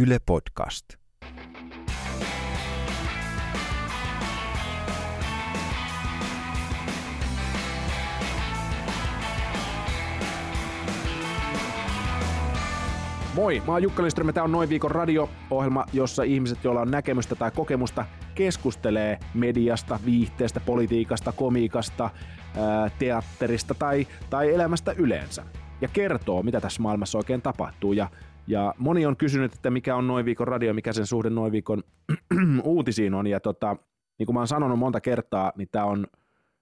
Yle Podcast. Moi, mä oon Jukka Lindström, tää on Noin viikon radio-ohjelma, jossa ihmiset, joilla on näkemystä tai kokemusta, keskustelee mediasta, viihteestä, politiikasta, komiikasta, teatterista tai, tai elämästä yleensä. Ja kertoo, mitä tässä maailmassa oikein tapahtuu. Ja, ja moni on kysynyt, että mikä on Noin viikon radio, mikä sen suhde Noin viikon uutisiin on. Ja tota, niin kuin mä oon sanonut monta kertaa, niin tää on,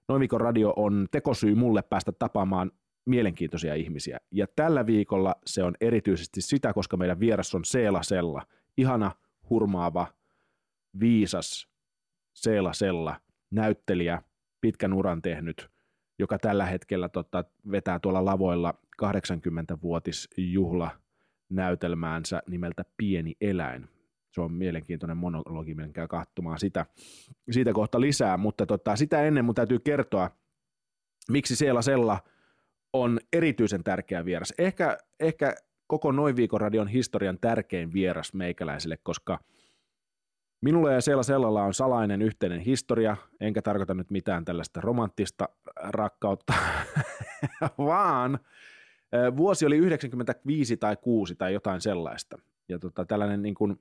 Noin viikon radio on tekosyy mulle päästä tapaamaan mielenkiintoisia ihmisiä. Ja tällä viikolla se on erityisesti sitä, koska meidän vieras on Seela Sella. Ihana, hurmaava, viisas Seela Sella, näyttelijä, pitkän uran tehnyt, joka tällä hetkellä tota, vetää tuolla lavoilla 80-vuotisjuhla näytelmäänsä nimeltä Pieni eläin. Se on mielenkiintoinen monologi, menkää katsomaan sitä, siitä kohta lisää, mutta tota, sitä ennen mun täytyy kertoa, miksi Seela Sella – on erityisen tärkeä vieras. Ehkä, ehkä koko Noin viikon radion historian tärkein vieras meikäläiselle, koska minulla ja Sella Sellalla on salainen yhteinen historia, enkä tarkoita nyt mitään tällaista romanttista rakkautta, vaan vuosi oli 95 tai 6 tai jotain sellaista. Ja tota, tällainen niin kuin,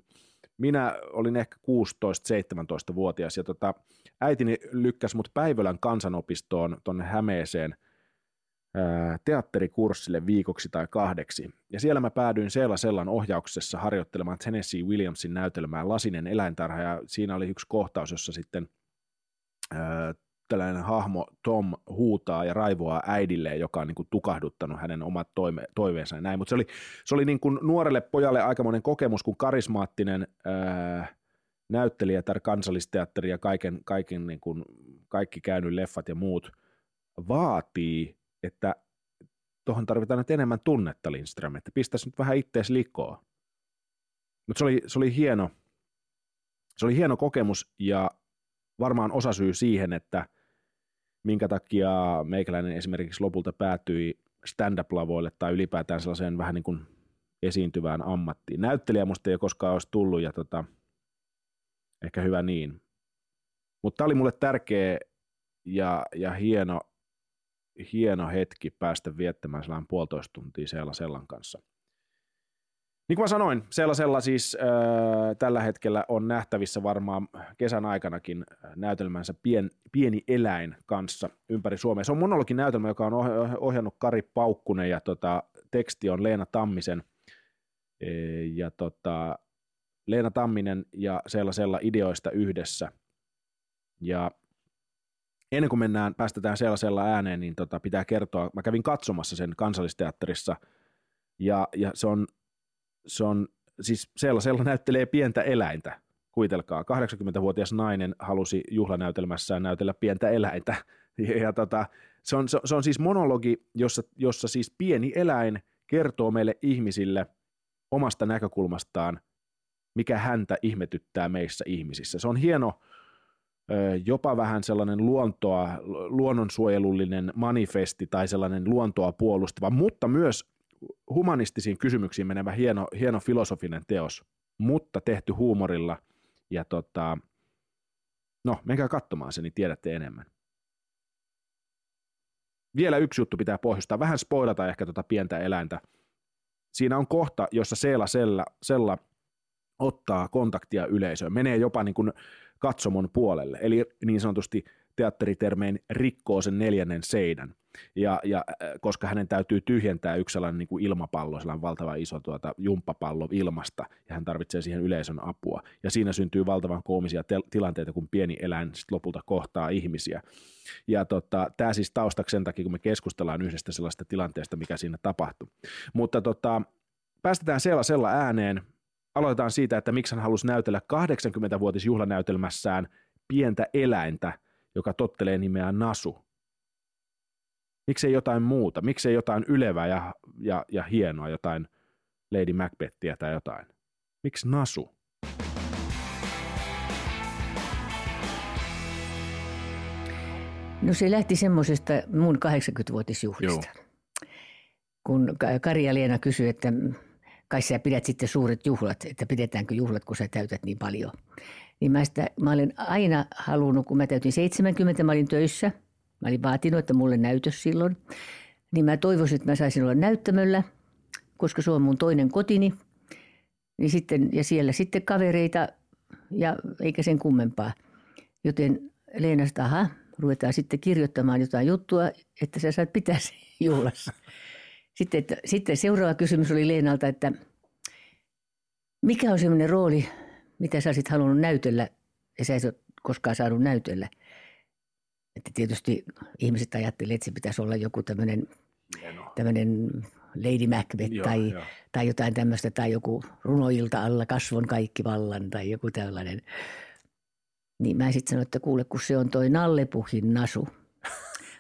minä olin ehkä 16-17-vuotias ja tota, äitini lykkäsi mut Päivölän kansanopistoon tuonne Hämeeseen – teatterikurssille viikoksi tai kahdeksi. Ja siellä mä päädyin Seela Sellan ohjauksessa harjoittelemaan Tennessee Williamsin näytelmää Lasinen eläintarha, ja siinä oli yksi kohtaus, jossa sitten ää, tällainen hahmo Tom huutaa ja raivoaa äidille, joka on niin kuin tukahduttanut hänen omat toime, toiveensa ja näin. Mutta se oli, se oli niin kuin nuorelle pojalle aikamoinen kokemus, kun karismaattinen ää, näyttelijä tai kansallisteatteri ja kaiken, kaiken niin kuin, kaikki käynyt leffat ja muut vaatii että tuohon tarvitaan nyt enemmän tunnetta Lindström, että pistäisi nyt vähän ittees likoa. Mutta se oli, se oli hieno, se oli hieno kokemus ja varmaan osasyy siihen, että minkä takia meikäläinen esimerkiksi lopulta päätyi stand-up-lavoille tai ylipäätään sellaiseen vähän niin kuin esiintyvään ammattiin. Näyttelijä musta ei koskaan olisi tullut ja tota, ehkä hyvä niin. Mutta tämä oli mulle tärkeä ja, ja hieno hieno hetki päästä viettämään sellainen puolitoista tuntia Seela Sellan kanssa. Niin kuin mä sanoin, Seela Sella siis äh, tällä hetkellä on nähtävissä varmaan kesän aikanakin näytelmänsä Pien, Pieni eläin kanssa ympäri Suomea. Se on monologin näytelmä, joka on ohjannut Kari Paukkunen ja tota, teksti on Leena Tammisen. E, ja tota, Leena Tamminen ja Seela Sella ideoista yhdessä. Ja ennen kuin mennään, päästetään sellaisella ääneen, niin tota, pitää kertoa, mä kävin katsomassa sen kansallisteatterissa, ja, ja se on, se on siis sellaisella näyttelee pientä eläintä, kuitelkaa. 80-vuotias nainen halusi juhlanäytelmässään näytellä pientä eläintä, ja, ja tota, se, on, se, se on siis monologi, jossa, jossa siis pieni eläin kertoo meille ihmisille omasta näkökulmastaan, mikä häntä ihmetyttää meissä ihmisissä. Se on hieno, jopa vähän sellainen luontoa, luonnonsuojelullinen manifesti tai sellainen luontoa puolustava, mutta myös humanistisiin kysymyksiin menevä hieno, hieno filosofinen teos, mutta tehty huumorilla. Ja tota, no, menkää katsomaan se, niin tiedätte enemmän. Vielä yksi juttu pitää pohjustaa, vähän spoilata ehkä tuota pientä eläintä. Siinä on kohta, jossa Seela Sella, Sella ottaa kontaktia yleisöön, menee jopa niin kuin katsomon puolelle, eli niin sanotusti teatteritermein rikkoo sen neljännen seinän. Ja, ja äh, koska hänen täytyy tyhjentää yksi sellainen niin kuin ilmapallo, sellainen valtava iso tuota, jumppapallo ilmasta, ja hän tarvitsee siihen yleisön apua. Ja siinä syntyy valtavan koomisia te- tilanteita, kun pieni eläin sit lopulta kohtaa ihmisiä. Ja tota, tämä siis taustaksi sen takia, kun me keskustellaan yhdestä sellaista tilanteesta, mikä siinä tapahtuu. Mutta tota, päästetään sellaisella ääneen, aloitetaan siitä, että miksi hän halusi näytellä 80-vuotisjuhlanäytelmässään pientä eläintä, joka tottelee nimeä Nasu. Miksei jotain muuta? Miksei jotain ylevää ja, ja, ja hienoa, jotain Lady Macbethia tai jotain? Miksi Nasu? No se lähti semmoisesta mun 80-vuotisjuhlista. Joo. Kun Kari ja Leena kysyi, että kai sä pidät sitten suuret juhlat, että pidetäänkö juhlat, kun sä täytät niin paljon. Niin mä, sitä, mä olen aina halunnut, kun mä täytin 70, mä olin töissä, mä olin vaatinut, että mulle näytös silloin, niin mä toivoisin, että mä saisin olla näyttämöllä, koska se on mun toinen kotini. Niin sitten, ja siellä sitten kavereita ja eikä sen kummempaa. Joten Leena aha, ruvetaan sitten kirjoittamaan jotain juttua, että sä saat pitää sen juhlassa. Sitten, että, sitten seuraava kysymys oli Leenalta, että mikä on sellainen rooli, mitä sä olisit halunnut näytellä ja sä et ole koskaan saanut näytellä. Että tietysti ihmiset ajattelevat, että se pitäisi olla joku tämmöinen, tämmöinen Lady Macbeth joo, tai, joo. tai jotain tämmöistä, tai joku runoilta alla kasvon kaikki vallan tai joku tällainen. Niin mä sitten sanoin, että kuule, kun se on toi Nallepuhin nasu.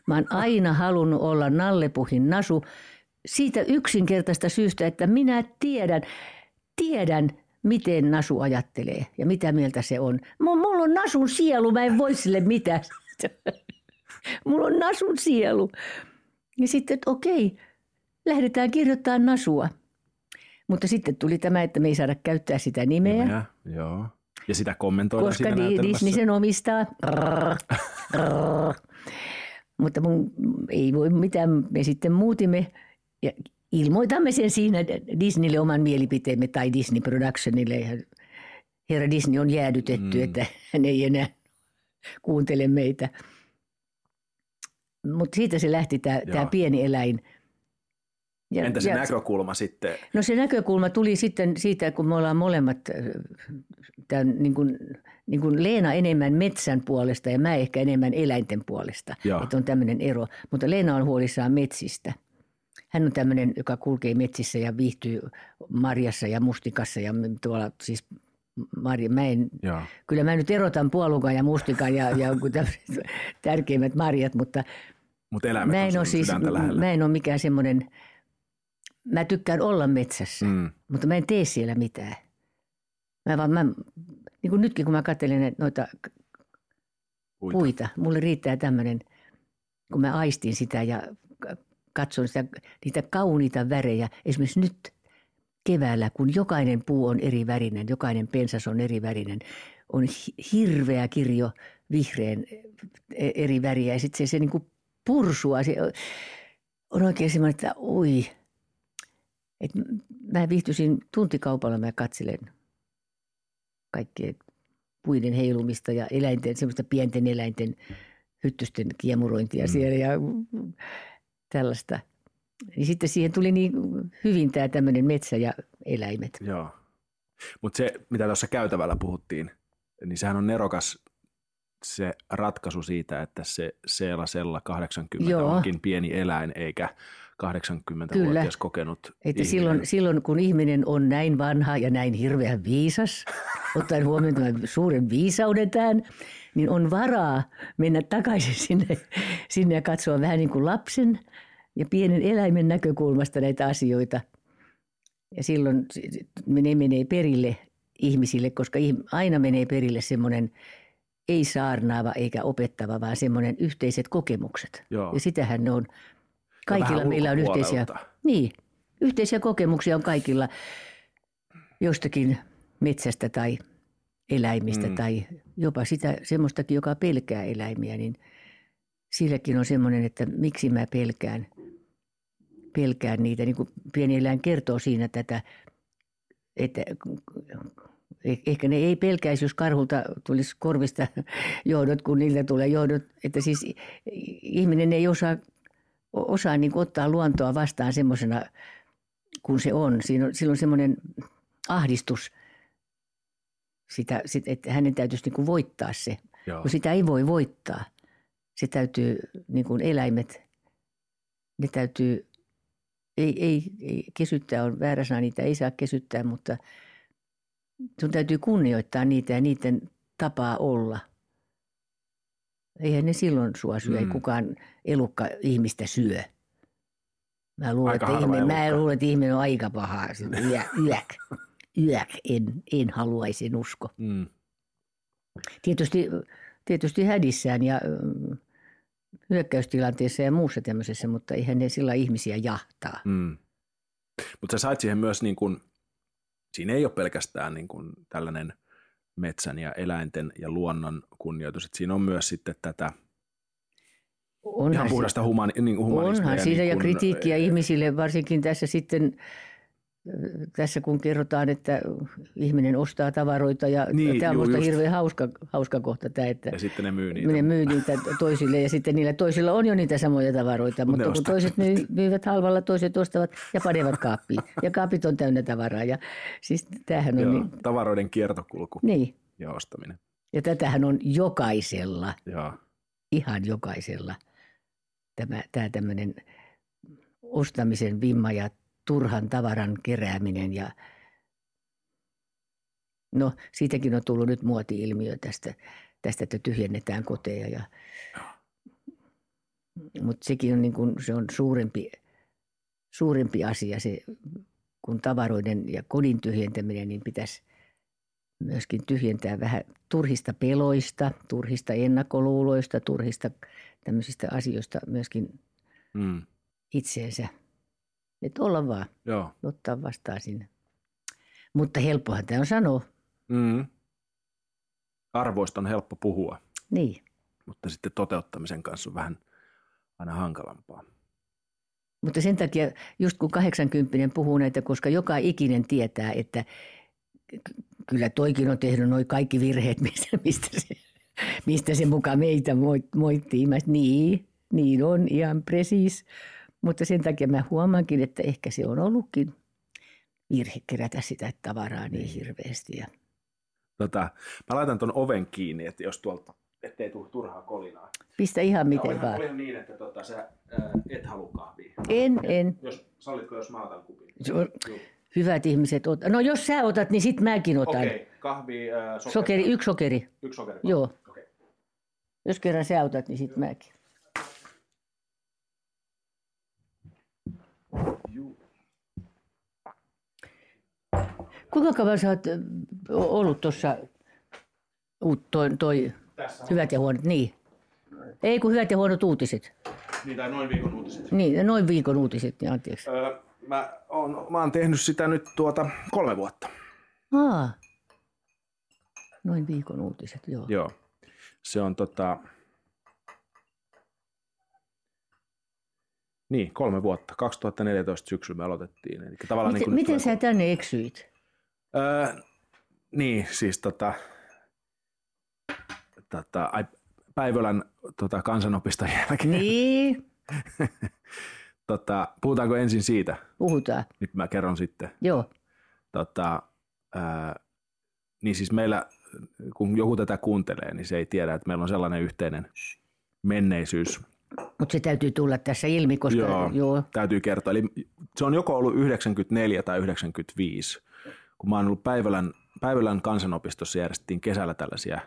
Mä oon aina halunnut olla Nallepuhin nasu siitä yksinkertaista syystä, että minä tiedän, tiedän, miten Nasu ajattelee ja mitä mieltä se on. Mulla on Nasun sielu, mä en voi sille mitään. Mulla on Nasun sielu. Ja sitten, että okei, lähdetään kirjoittamaan Nasua. Mutta sitten tuli tämä, että me ei saada käyttää sitä nimeä. nimeä joo. Ja sitä kommentoidaan Koska Disney sen omistaa. Mutta mun ei voi mitään, me sitten muutimme ja ilmoitamme sen siinä Disneylle oman mielipiteemme tai Disney Productionille. Herra Disney on jäädytetty, mm. että hän ei enää kuuntele meitä. Mutta siitä se lähti tämä pieni eläin. Ja, Entä se ja, näkökulma sitten? No se näkökulma tuli sitten siitä, kun me ollaan molemmat, tämän, niin kuin, niin kuin Leena enemmän metsän puolesta ja mä ehkä enemmän eläinten puolesta. Että on tämmöinen ero. Mutta Leena on huolissaan metsistä – hän on tämmöinen, joka kulkee metsissä ja viihtyy marjassa ja mustikassa ja tuolla siis Marja, mä en, Joo. kyllä mä nyt erotan puolukan ja mustikan ja, ja tärkeimmät marjat, mutta Mut mä en, ole siis, mä en ole mikään semmoinen, mä tykkään olla metsässä, mm. mutta mä en tee siellä mitään. Mä vaan, mä, niin kuin nytkin kun mä katselen noita puita. puita, mulle riittää tämmöinen, kun mä aistin sitä ja katson sitä, niitä kauniita värejä. Esimerkiksi nyt keväällä, kun jokainen puu on eri värinen, jokainen pensas on eri värinen, on hirveä kirjo vihreän e, eri väriä ja sitten se, se niin kuin pursua. Se on oikein semmoinen, että oi, et mä viihtyisin tuntikaupalla, mä katselen kaikkien puiden heilumista ja eläinten, semmoista pienten eläinten hyttysten kiemurointia mm. siellä ja tällaista. Niin sitten siihen tuli niin hyvin tämä tämmöinen metsä ja eläimet. Joo. Mutta se, mitä tuossa käytävällä puhuttiin, niin sehän on nerokas se ratkaisu siitä, että se Seela Sella 80 Joo. onkin pieni eläin eikä 80-vuotias kokenut että silloin, silloin, kun ihminen on näin vanha ja näin hirveän viisas, ottaen huomioon tämän suuren viisauden tämän, niin on varaa mennä takaisin sinne, sinne ja katsoa vähän niin kuin lapsen ja pienen eläimen näkökulmasta näitä asioita. Ja silloin ne menee perille ihmisille, koska aina menee perille semmoinen ei saarnaava eikä opettava, vaan semmoinen yhteiset kokemukset. Joo. Ja sitähän ne on. Kaikilla meillä on yhteisiä, niin, yhteisiä kokemuksia on kaikilla jostakin metsästä tai eläimistä mm. tai jopa sitä semmoistakin, joka pelkää eläimiä, niin silläkin on semmoinen, että miksi mä pelkään, pelkään niitä. Niin kuin pieni eläin kertoo siinä tätä, että eh, ehkä ne ei pelkäisi, jos karhulta tulisi korvista johdot, kun niiltä tulee johdot. Että siis ihminen ei osaa, osaa niin ottaa luontoa vastaan semmoisena kuin se on. Siinä on silloin semmoinen ahdistus – sitä, sit, että hänen täytyisi niin kuin voittaa se, Joo. kun sitä ei voi voittaa. Se täytyy, niin kuin eläimet, ne täytyy, ei, ei, ei kesyttää on väärä sana, niitä ei saa kesyttää, mutta sun täytyy kunnioittaa niitä ja niiden tapaa olla. Eihän ne silloin sua syö, mm. ei kukaan elukka ihmistä syö. Mä luulen, että ihminen, mä luulen, että ihminen on aika paha, yä, yäk yök en, en haluaisi usko. Mm. Tietysti, tietysti hädissään ja hyökkäystilanteessa ja muussa tämmöisessä, mutta eihän ne sillä ihmisiä jahtaa. Mm. Mutta sä sait siihen myös niin kuin siinä ei ole pelkästään niin kuin tällainen metsän ja eläinten ja luonnon kunnioitus, että siinä on myös sitten tätä Onhan ihan puhdasta humani, niin humanismia. Onhan siitä niin ja kuin, kritiikkiä eh, ihmisille, varsinkin tässä sitten, tässä kun kerrotaan, että ihminen ostaa tavaroita ja Niin, tämä on minusta hirveän hauska, hauska kohta tämä, että Ja sitten ne myy niitä. ne myy niitä toisille ja sitten niillä toisilla on jo niitä samoja tavaroita, Mut mutta kun ostaa toiset myy, myyvät halvalla, toiset ostavat ja panevat kaappiin ja kaapit on täynnä tavaraa ja siis tämähän on Joo, niin, tavaroiden kiertokulku niin. ja ostaminen. Ja tätähän on jokaisella, Joo. ihan jokaisella, tämä, tämä tämmöinen ostamisen vimma ja turhan tavaran kerääminen ja no siitäkin on tullut nyt muoti-ilmiö tästä, tästä että tyhjennetään koteja ja mutta sekin on, niin kuin, se on suurempi, suurempi asia se, kun tavaroiden ja kodin tyhjentäminen, niin pitäisi myöskin tyhjentää vähän turhista peloista, turhista ennakkoluuloista, turhista tämmöisistä asioista myöskin Mm. itseensä. Että olla vaan, Joo. ottaa vastaan sinne. Mutta helppohan tämä on sanoa. Mm. Arvoista on helppo puhua, Niin. mutta sitten toteuttamisen kanssa on vähän aina hankalampaa. Mutta sen takia, just kun 80 puhuu näitä, koska joka ikinen tietää, että ky- kyllä toikin on tehnyt noin kaikki virheet, mistä, mistä, se, mistä se mukaan meitä moit- moittii. Mä, niin, niin on ihan presis. Mutta sen takia mä huomaankin, että ehkä se on ollutkin virhe kerätä sitä tavaraa niin hirveästi. Ja Tota, mä laitan ton oven kiinni, että jos tuolta, ettei tule turhaa kolinaa. pistä ihan miten olihan, vaan. olihan niin, että tota, sä ää, et halua kahvia. En, en. Jos, sallitko, jos mä otan kupin? Juu. Hyvät ihmiset, ot- no jos sä otat, niin sit mäkin otan. Okei, okay. kahvi, ää, sokeri. Sokeri, yksi sokeri. Yksi sokeri. Joo. Okei. Jos kerran sä otat, niin sit mäkin. Kuinka kauan sä oot ollut tuossa toi, toi hyvät ja huonot, niin. Ei kun hyvät ja huonot uutiset. Niin, tai noin viikon uutiset. Niin, noin viikon uutiset, niin anteeksi. Öö, mä, oon, mä oon tehnyt sitä nyt tuota kolme vuotta. Aa. Noin viikon uutiset, joo. Joo. Se on tota... Niin, kolme vuotta. 2014 syksyllä me aloitettiin. Eli tavallaan Miten, niin miten sä tänne eksyit? Öö, niin, siis tota, tota, ai, Päivölän tota, kansanopiston jälkeen. Niin, Tota, puhutaanko ensin siitä? puhutaan. Nyt mä kerron sitten. Joo, Tota, ää, niin siis meillä, kun joku tätä kuuntelee, niin se ei tiedä, että meillä on sellainen yhteinen menneisyys. mutta se täytyy tulla tässä ilmi, koska Joo. joo Täytyy kertoa. Eli se on joko ollut 94 tai 95. Kun mä oon ollut Päivälän, Päivälän kansanopistossa järjestettiin kesällä tällaisia,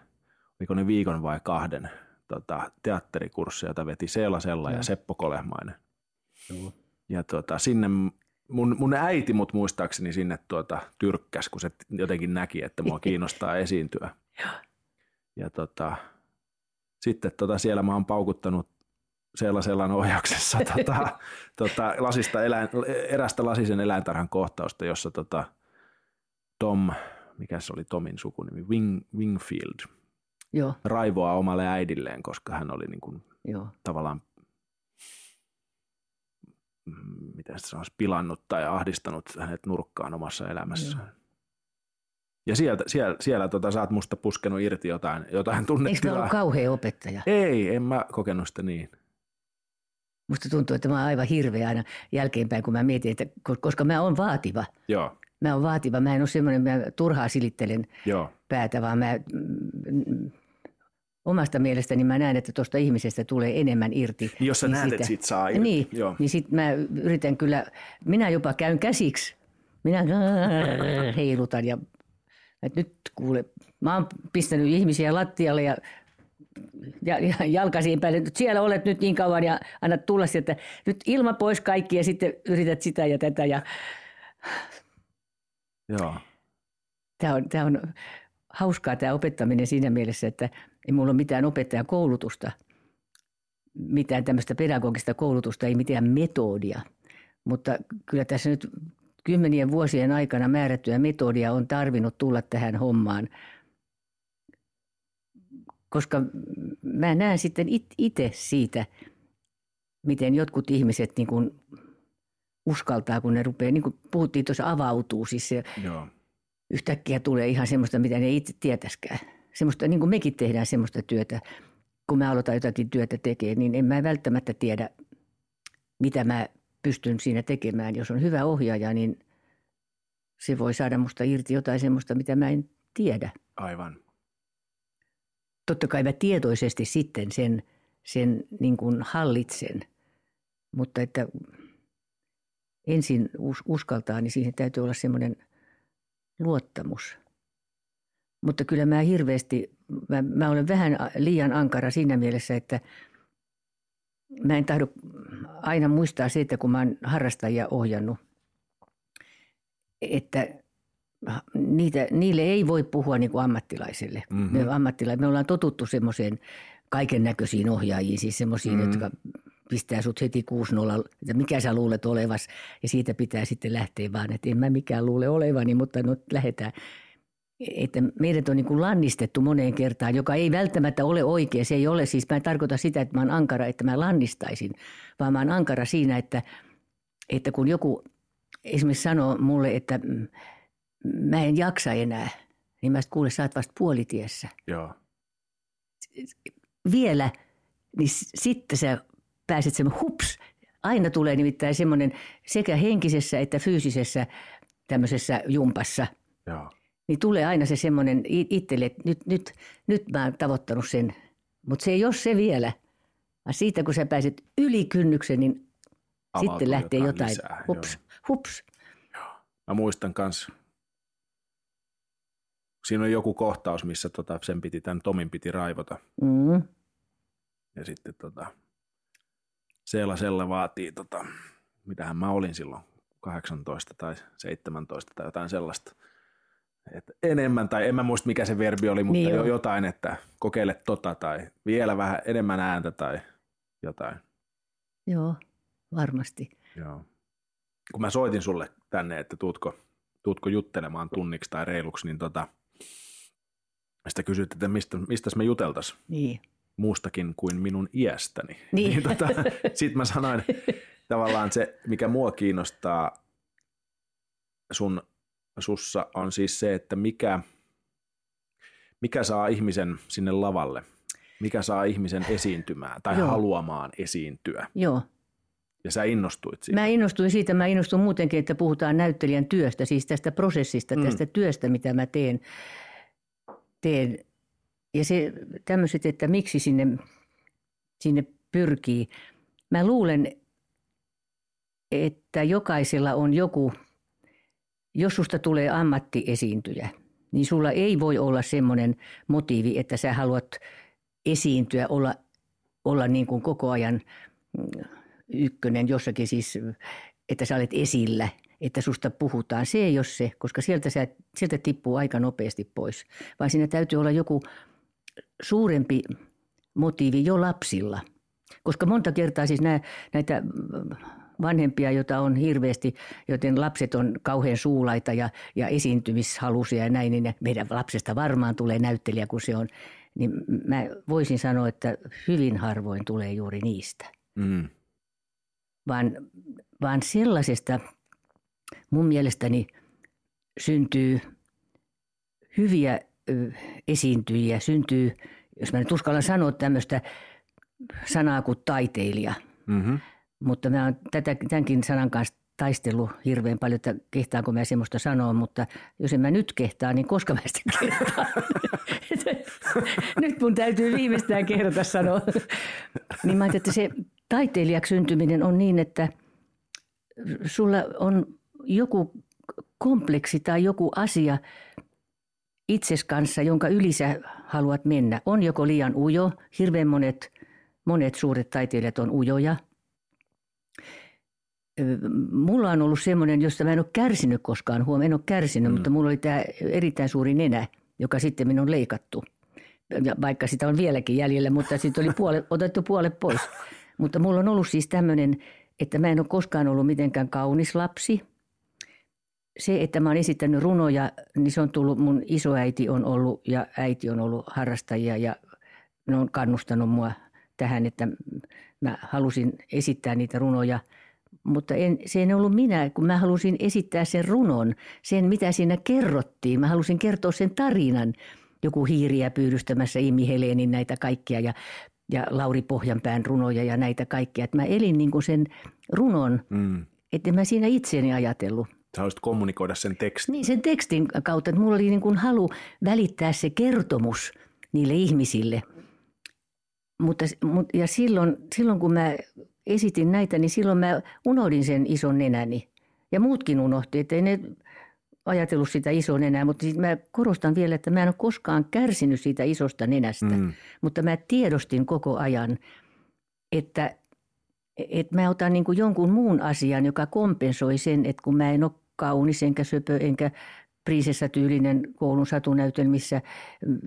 oliko ne viikon vai kahden tota, teatterikursseja, joita veti Seela Sella ja Joo. Seppo Kolehmainen. Joo. Ja tota, sinne mun, mun äiti mut muistaakseni sinne tuota, tyrkkäs, kun se jotenkin näki, että mua kiinnostaa esiintyä. Ja tota, sitten tota, siellä mä oon paukuttanut sellaisen ohjauksessa tota, tota, lasista eläin, erästä lasisen eläintarhan kohtausta, jossa tota, Tom, mikä se oli Tomin sukunimi, Wing, Wingfield, joo, raivoaa omalle äidilleen, koska hän oli niin kuin, joo. tavallaan mm, miten sanoisi, pilannut tai ahdistanut hänet nurkkaan omassa elämässään. Ja sieltä, siellä, siellä tota, sä oot musta puskenut irti jotain, jotain Eikö mä tunnetilaa. ollut kauhea opettaja? Ei, en mä kokenut sitä niin. Musta tuntuu, että mä oon aivan hirveä aina jälkeenpäin, kun mä mietin, että ko- koska mä oon vaativa. Joo, Mä oon vaativa, mä en ole semmoinen, mä turhaa silittelen joo, päätä, vaan mä mm, omasta mielestäni mä näen, että tuosta ihmisestä tulee enemmän irti. Niin jos sä näet, että siitä saa irti. Niin, Joo. niin sit mä yritän kyllä, minä jopa käyn käsiksi. Minä heilutan ja että nyt kuule, mä oon pistänyt ihmisiä lattialle ja ja, ja jalkasiin päälle, nyt siellä olet nyt niin kauan ja annat tulla sieltä, nyt ilma pois kaikki ja sitten yrität sitä ja tätä ja joo. Tämä on, tämä on hauskaa tämä opettaminen siinä mielessä, että ei mulla ole mitään opettajan koulutusta, mitään tämmöistä pedagogista koulutusta, ei mitään metodia. Mutta kyllä tässä nyt kymmenien vuosien aikana määrättyä metodia on tarvinnut tulla tähän hommaan. Koska mä näen sitten itse siitä, miten jotkut ihmiset niin kuin uskaltaa, kun ne rupeaa, niin kuin puhuttiin tuossa, avautuu. Siis se Joo. yhtäkkiä tulee ihan semmoista, mitä ne itse tietäskään. Semmoista, niin kuin mekin tehdään semmoista työtä, kun mä aloitan jotakin työtä tekemään, niin en mä välttämättä tiedä, mitä mä pystyn siinä tekemään. Jos on hyvä ohjaaja, niin se voi saada musta irti jotain semmoista, mitä mä en tiedä. Aivan. Totta kai mä tietoisesti sitten sen, sen niin kuin hallitsen, mutta että ensin uskaltaa, niin siihen täytyy olla semmoinen luottamus. Mutta kyllä mä hirveästi, mä, mä olen vähän liian ankara siinä mielessä, että mä en tahdo aina muistaa se, että kun mä oon harrastajia ohjannut, että niitä, niille ei voi puhua niin kuin ammattilaisille. Mm-hmm. Me, ammattilaisille. me ollaan totuttu semmoiseen kaiken näköisiin ohjaajiin, siis semmoisiin, mm-hmm. jotka pistää sut heti 6-0, että mikä sä luulet olevas. Ja siitä pitää sitten lähteä vaan, että en mä mikään luule olevani, mutta no lähdetään. Että meidät on niin kuin lannistettu moneen kertaan, joka ei välttämättä ole oikea. Se ei ole siis, mä en tarkoita sitä, että mä oon ankara, että mä lannistaisin, vaan mä oon ankara siinä, että, että kun joku esimerkiksi sanoo mulle, että mä en jaksa enää, niin mä kuule, sä oot vasta puolitiessä. Joo. Vielä, niin sitten sä pääset semmoinen hups. Aina tulee nimittäin semmoinen sekä henkisessä että fyysisessä tämmöisessä jumpassa. Joo. Niin tulee aina se semmoinen itselle, että nyt, nyt, nyt mä oon tavoittanut sen. Mutta se ei ole se vielä. Vaan siitä kun sä pääset yli kynnyksen, niin Avautuu sitten lähtee jotain. jotain. Hups, joo. hups. Joo. Mä muistan kanssa siinä on joku kohtaus, missä tota, sen piti, tämän Tomin piti raivota. Mm. Ja sitten tota, Seela Sella vaatii, tota, mitähän mä olin silloin, 18 tai 17 tai jotain sellaista. Et enemmän, tai en mä muista mikä se verbi oli, mutta niin jo. jotain, että kokeile tota tai vielä vähän enemmän ääntä tai jotain. Joo, varmasti. Joo. Kun mä soitin sulle tänne, että tuutko, tuutko juttelemaan tunniksi tai reiluksi, niin tota, sitä kysyt, että mistä, mistä me juteltaisiin. Niin muustakin kuin minun iästäni. Niin. niin tota, Sitten mä sanoin tavallaan se, mikä mua kiinnostaa sun, sussa on siis se, että mikä, mikä saa ihmisen sinne lavalle, mikä saa ihmisen esiintymään tai Joo. haluamaan esiintyä. Joo. Ja sä innostuit siitä. Mä innostuin siitä, mä innostuin muutenkin, että puhutaan näyttelijän työstä, siis tästä prosessista, mm. tästä työstä, mitä mä teen, teen ja se tämmöiset, että miksi sinne, sinne pyrkii. Mä luulen, että jokaisella on joku, jos susta tulee ammattiesiintyjä, niin sulla ei voi olla semmoinen motiivi, että sä haluat esiintyä, olla, olla niin kuin koko ajan ykkönen jossakin siis, että sä olet esillä, että susta puhutaan. Se ei ole se, koska sieltä, sä, sieltä tippuu aika nopeasti pois. Vaan siinä täytyy olla joku suurempi motiivi jo lapsilla. Koska monta kertaa siis nää, näitä vanhempia, joita on hirveästi, joten lapset on kauhean suulaita ja, ja esiintymishalusia ja näin, niin meidän lapsesta varmaan tulee näyttelijä, kun se on. Niin mä voisin sanoa, että hyvin harvoin tulee juuri niistä. Mm. Vaan, vaan sellaisesta mun mielestäni syntyy hyviä esiintyjiä, syntyy, jos mä nyt uskallan sanoa tämmöistä sanaa kuin taiteilija. Mm-hmm. Mutta mä oon tätä, tämänkin sanan kanssa taistellut hirveän paljon, että kehtaanko mä semmoista sanoa, mutta jos en mä nyt kehtaa, niin koska mä sitä kehtaan? nyt mun täytyy viimeistään kerta sanoa. niin mä että se taiteilijaksi syntyminen on niin, että sulla on joku kompleksi tai joku asia, itses kanssa, jonka yli sä haluat mennä. On joko liian ujo, hirveän monet, monet suuret taiteilijat on ujoja. Mulla on ollut semmoinen, josta mä en ole kärsinyt koskaan, huom, en ole kärsinyt, mm. mutta mulla oli tämä erittäin suuri nenä, joka sitten minun on leikattu. Ja vaikka sitä on vieläkin jäljellä, mutta sitten oli puole, otettu puolet pois. Mutta mulla on ollut siis tämmöinen, että mä en ole koskaan ollut mitenkään kaunis lapsi. Se, että mä oon esittänyt runoja, niin se on tullut, mun isoäiti on ollut ja äiti on ollut harrastajia ja ne on kannustanut mua tähän, että mä halusin esittää niitä runoja. Mutta en, se ei ollut minä, kun mä halusin esittää sen runon, sen mitä siinä kerrottiin. Mä halusin kertoa sen tarinan. Joku hiiriä pyydystämässä Imi Helenin näitä kaikkia ja, ja Lauri Pohjanpään runoja ja näitä kaikkia. Että mä elin niin sen runon, mm. että mä siinä itseäni ajatellut. Sä haluaisit kommunikoida sen tekstin. Niin, sen tekstin kautta. Että mulla oli niin kuin halu välittää se kertomus niille ihmisille. Mutta, ja silloin, silloin kun mä esitin näitä, niin silloin mä unohdin sen ison nenäni. Ja muutkin unohti, että ei ne ajatellut sitä ison nenää, mutta siis mä korostan vielä, että mä en ole koskaan kärsinyt siitä isosta nenästä. Mm. Mutta mä tiedostin koko ajan, että, että mä otan niin kuin jonkun muun asian, joka kompensoi sen, että kun mä en ole kaunis enkä söpö enkä priisessa-tyylinen koulun satunäytelmissä, mm,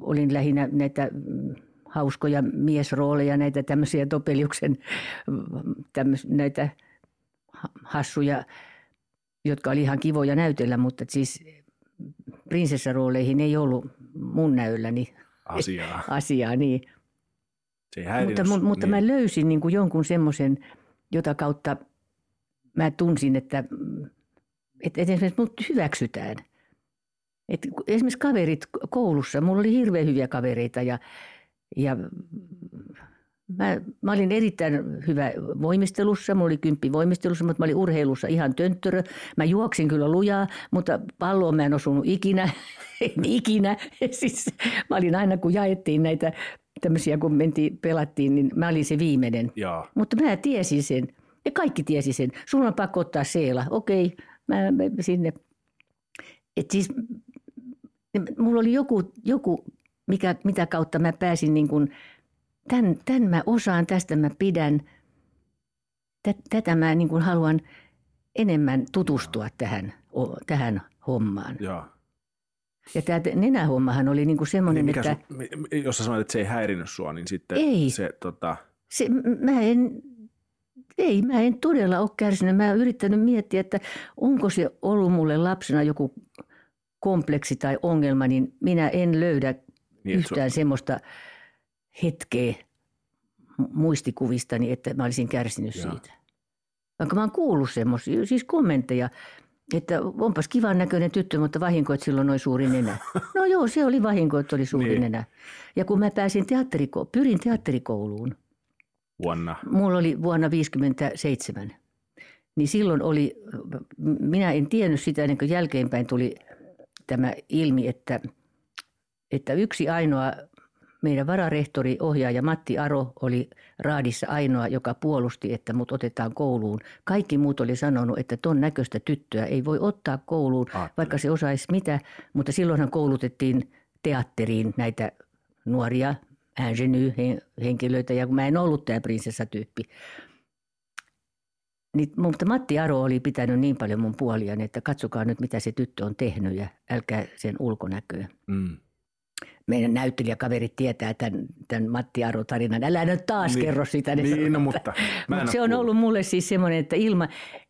olin lähinnä näitä mm, hauskoja miesrooleja, näitä tämmöisiä Topeliuksen tämmöis, näitä hassuja, jotka oli ihan kivoja näytellä, mutta siis prinsessarooleihin ei ollut mun näylläni asiaa. asiaa niin. Se mutta, niin. mutta mä löysin niin kuin jonkun semmoisen, jota kautta mä tunsin, että, että esimerkiksi mut hyväksytään. Et esimerkiksi kaverit koulussa, mulla oli hirveän hyviä kavereita ja ja mä, mä olin erittäin hyvä voimistelussa, mulla oli kymppi voimistelussa, mutta mä olin urheilussa ihan tönttörö. Mä juoksin kyllä lujaa, mutta palloon mä en osunut ikinä, en ikinä. Siis mä olin aina, kun jaettiin näitä tämmöisiä, kun mentiin, pelattiin, niin mä olin se viimeinen. Jaa. Mutta mä tiesin sen. Ja kaikki tiesi sen. Sulla on pakko ottaa seela. Okei, mä, mä sinne. Et siis mulla oli joku, joku mikä, mitä kautta mä pääsin niin kuin, tämän, tämän mä osaan, tästä mä pidän. Tätä mä niin kuin haluan enemmän tutustua tähän, tähän hommaan. Joo. Ja tämä nenähommahan oli niinku semmoinen, niin että... Sun, jos sä sanoit, että se ei häirinyt sua, niin sitten ei. se... Tota... se mä en, ei, mä en todella ole kärsinyt. Mä oon yrittänyt miettiä, että onko se ollut mulle lapsena joku kompleksi tai ongelma, niin minä en löydä niin, yhtään semmoista hetkeä muistikuvistani, että mä olisin kärsinyt Jaa. siitä. Vaikka mä oon kuullut semmoisia, siis kommentteja, että onpas kivan näköinen tyttö, mutta vahinko, että silloin noin suuri nenä. No joo, se oli vahinko, että oli suuri niin. nenä. Ja kun mä pääsin teatteriko- pyrin teatterikouluun. Vuonna? Mulla oli vuonna 1957. Niin silloin oli, minä en tiennyt sitä ennen kuin jälkeenpäin tuli tämä ilmi, että – että yksi ainoa meidän vararehtori, ohjaaja Matti Aro oli raadissa ainoa, joka puolusti, että mut otetaan kouluun. Kaikki muut oli sanonut, että ton näköistä tyttöä ei voi ottaa kouluun, Aattele. vaikka se osaisi mitä. Mutta silloinhan koulutettiin teatteriin näitä nuoria ingeny-henkilöitä, ja kun mä en ollut tämä prinsessatyyppi. Niin, mutta Matti Aro oli pitänyt niin paljon mun puoliani, että katsokaa nyt mitä se tyttö on tehnyt ja älkää sen ulkonäköä. Mm meidän näyttelijäkaverit tietää tämän, tämän Matti Aro tarinan. Älä nyt taas niin, kerro sitä. Niin, niin no, mutta, mutta se on ollut mulle siis semmoinen, että, ilma,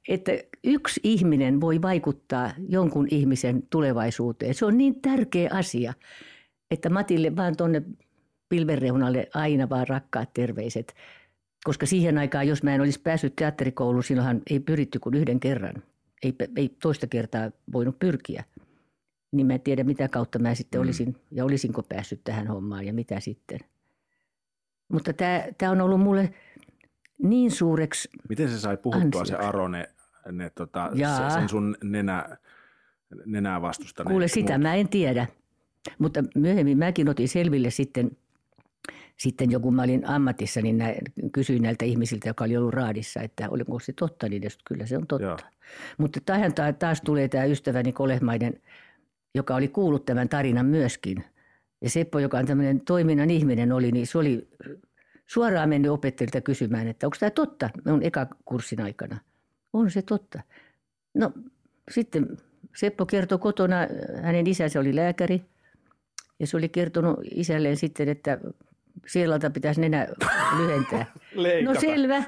että yksi ihminen voi vaikuttaa jonkun ihmisen tulevaisuuteen. Se on niin tärkeä asia, että Matille vaan tuonne pilvenreunalle aina vaan rakkaat terveiset. Koska siihen aikaan, jos mä en olisi päässyt teatterikouluun, silloinhan ei pyritty kuin yhden kerran. Ei, ei toista kertaa voinut pyrkiä niin mä en tiedä mitä kautta mä sitten mm. olisin ja olisinko päässyt tähän hommaan ja mitä sitten. Mutta tämä on ollut mulle niin suureksi Miten se sai puhuttua ansioksi. se Aro ne, tota, se, sen sun nenä, nenää vastustaneet? Kuule sitä muut. mä en tiedä, mutta myöhemmin mäkin otin selville sitten, sitten joku mä olin ammatissa, niin nä, kysyin näiltä ihmisiltä, joka oli ollut raadissa, että oliko se totta, niin kyllä se on totta. Joo. Mutta tähän taas tulee tämä ystäväni Kolehmaiden – joka oli kuullut tämän tarinan myöskin. Ja Seppo, joka on tämmöinen toiminnan ihminen oli, niin se oli suoraan mennyt opettajilta kysymään, että onko tämä totta minun eka kurssin aikana. On se totta. No sitten Seppo kertoi kotona, hänen isänsä oli lääkäri ja se oli kertonut isälleen sitten, että Sielalta pitäisi nenä lyhentää. Leikata. No selvä,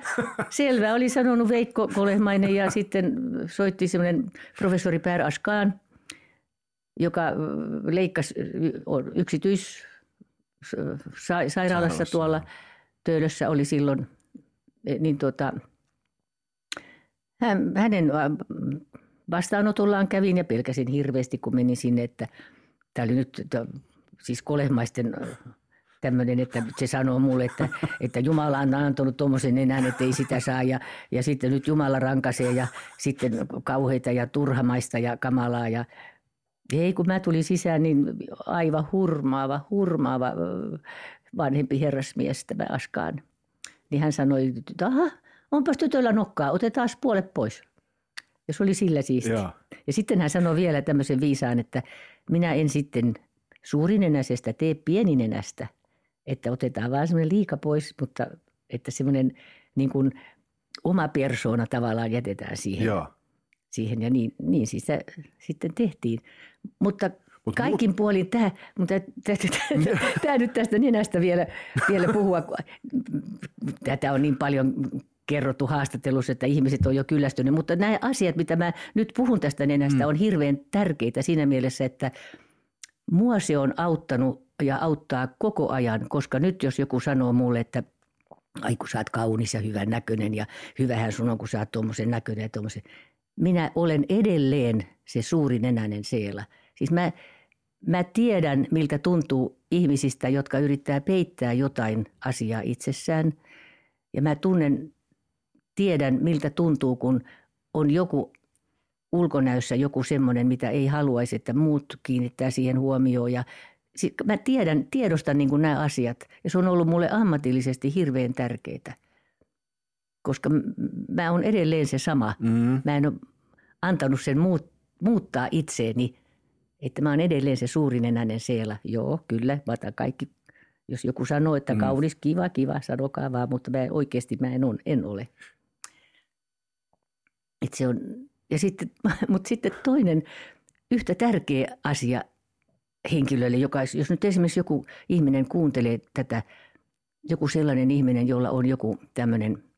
selvä oli sanonut Veikko Kolehmainen ja sitten soitti semmoinen professori Per Askaan, joka leikkasi yksityis sairaalassa tuolla Töölössä oli silloin, niin tuota, hän, hänen vastaanotollaan kävin ja pelkäsin hirveästi, kun menin sinne, että tämä oli nyt siis kolehmaisten tämmöinen, että se sanoo mulle, että, että Jumala on antanut tuommoisen enää, että ei sitä saa. Ja, ja sitten nyt Jumala rankasee ja sitten kauheita ja turhamaista ja kamalaa. Ja ei, kun mä tulin sisään, niin aivan hurmaava, hurmaava vanhempi herrasmies tämä Askaan. Niin hän sanoi, että aha, onpas tytöllä nokkaa, otetaan puolet pois. Ja se oli sillä siisti. Ja. ja sitten hän sanoi vielä tämmöisen viisaan, että minä en sitten suurinenäisestä tee pieninenästä, että otetaan vaan semmoinen liika pois, mutta että semmoinen niin kuin oma persoona tavallaan jätetään siihen. Ja. Siihen ja niin, niin siis sitten tehtiin. Mutta Mut Kaikin mut... puolin tämä, mutta tämä nyt tästä nenästä vielä, vielä puhua. Tätä on niin paljon kerrottu haastattelussa, että ihmiset on jo kyllästyneet. Mutta nämä asiat, mitä mä nyt puhun tästä nenästä, mm. on hirveän tärkeitä siinä mielessä, että mua se on auttanut ja auttaa koko ajan, koska nyt jos joku sanoo mulle, että ai kun sä oot kaunis ja hyvän näköinen ja hyvähän sun on, kun sä oot tuommoisen näköinen ja tuommoisen. Minä olen edelleen se suuri nenäinen seela. Siis mä, mä tiedän, miltä tuntuu ihmisistä, jotka yrittää peittää jotain asiaa itsessään. Ja mä tunnen tiedän, miltä tuntuu, kun on joku ulkonäössä joku semmoinen, mitä ei haluaisi, että muut kiinnittää siihen huomioon. Ja mä tiedän, tiedostan niin kuin nämä asiat ja se on ollut mulle ammatillisesti hirveän tärkeää. Koska mä oon edelleen se sama. Mm. Mä en ole antanut sen muut, muuttaa itseeni, että mä oon edelleen se suurinenäinen siellä. Joo, kyllä, mä otan kaikki. Jos joku sanoo, että mm. kaunis, kiva, kiva, sanokaa vaan, mutta mä oikeasti mä en, on, en ole. Et se on, ja sitten, mutta sitten toinen yhtä tärkeä asia henkilölle, joka, jos nyt esimerkiksi joku ihminen kuuntelee tätä, joku sellainen ihminen, jolla on joku tämmöinen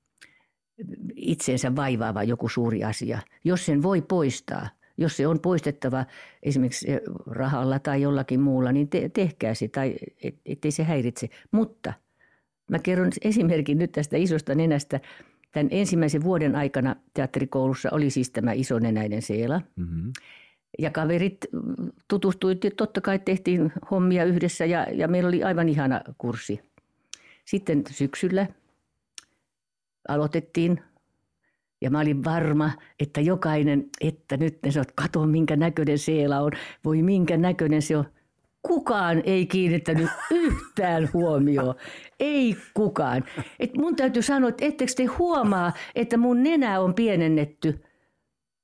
itseensä vaivaava joku suuri asia, jos sen voi poistaa, jos se on poistettava esimerkiksi rahalla tai jollakin muulla, niin te, tehkää se tai et, ettei se häiritse. Mutta mä kerron esimerkin nyt tästä isosta nenästä – Tämän ensimmäisen vuoden aikana teatterikoulussa oli siis tämä isonenäinen Seela. Mm-hmm. Ja kaverit tutustuivat, totta kai tehtiin hommia yhdessä ja, ja meillä oli aivan ihana kurssi. Sitten syksyllä aloitettiin ja mä olin varma, että jokainen, että nyt ne sanoo, kato minkä näköinen Seela on, voi minkä näköinen se on – kukaan ei kiinnittänyt yhtään huomioon. Ei kukaan. Et mun täytyy sanoa, että ettekö te huomaa, että mun nenä on pienennetty.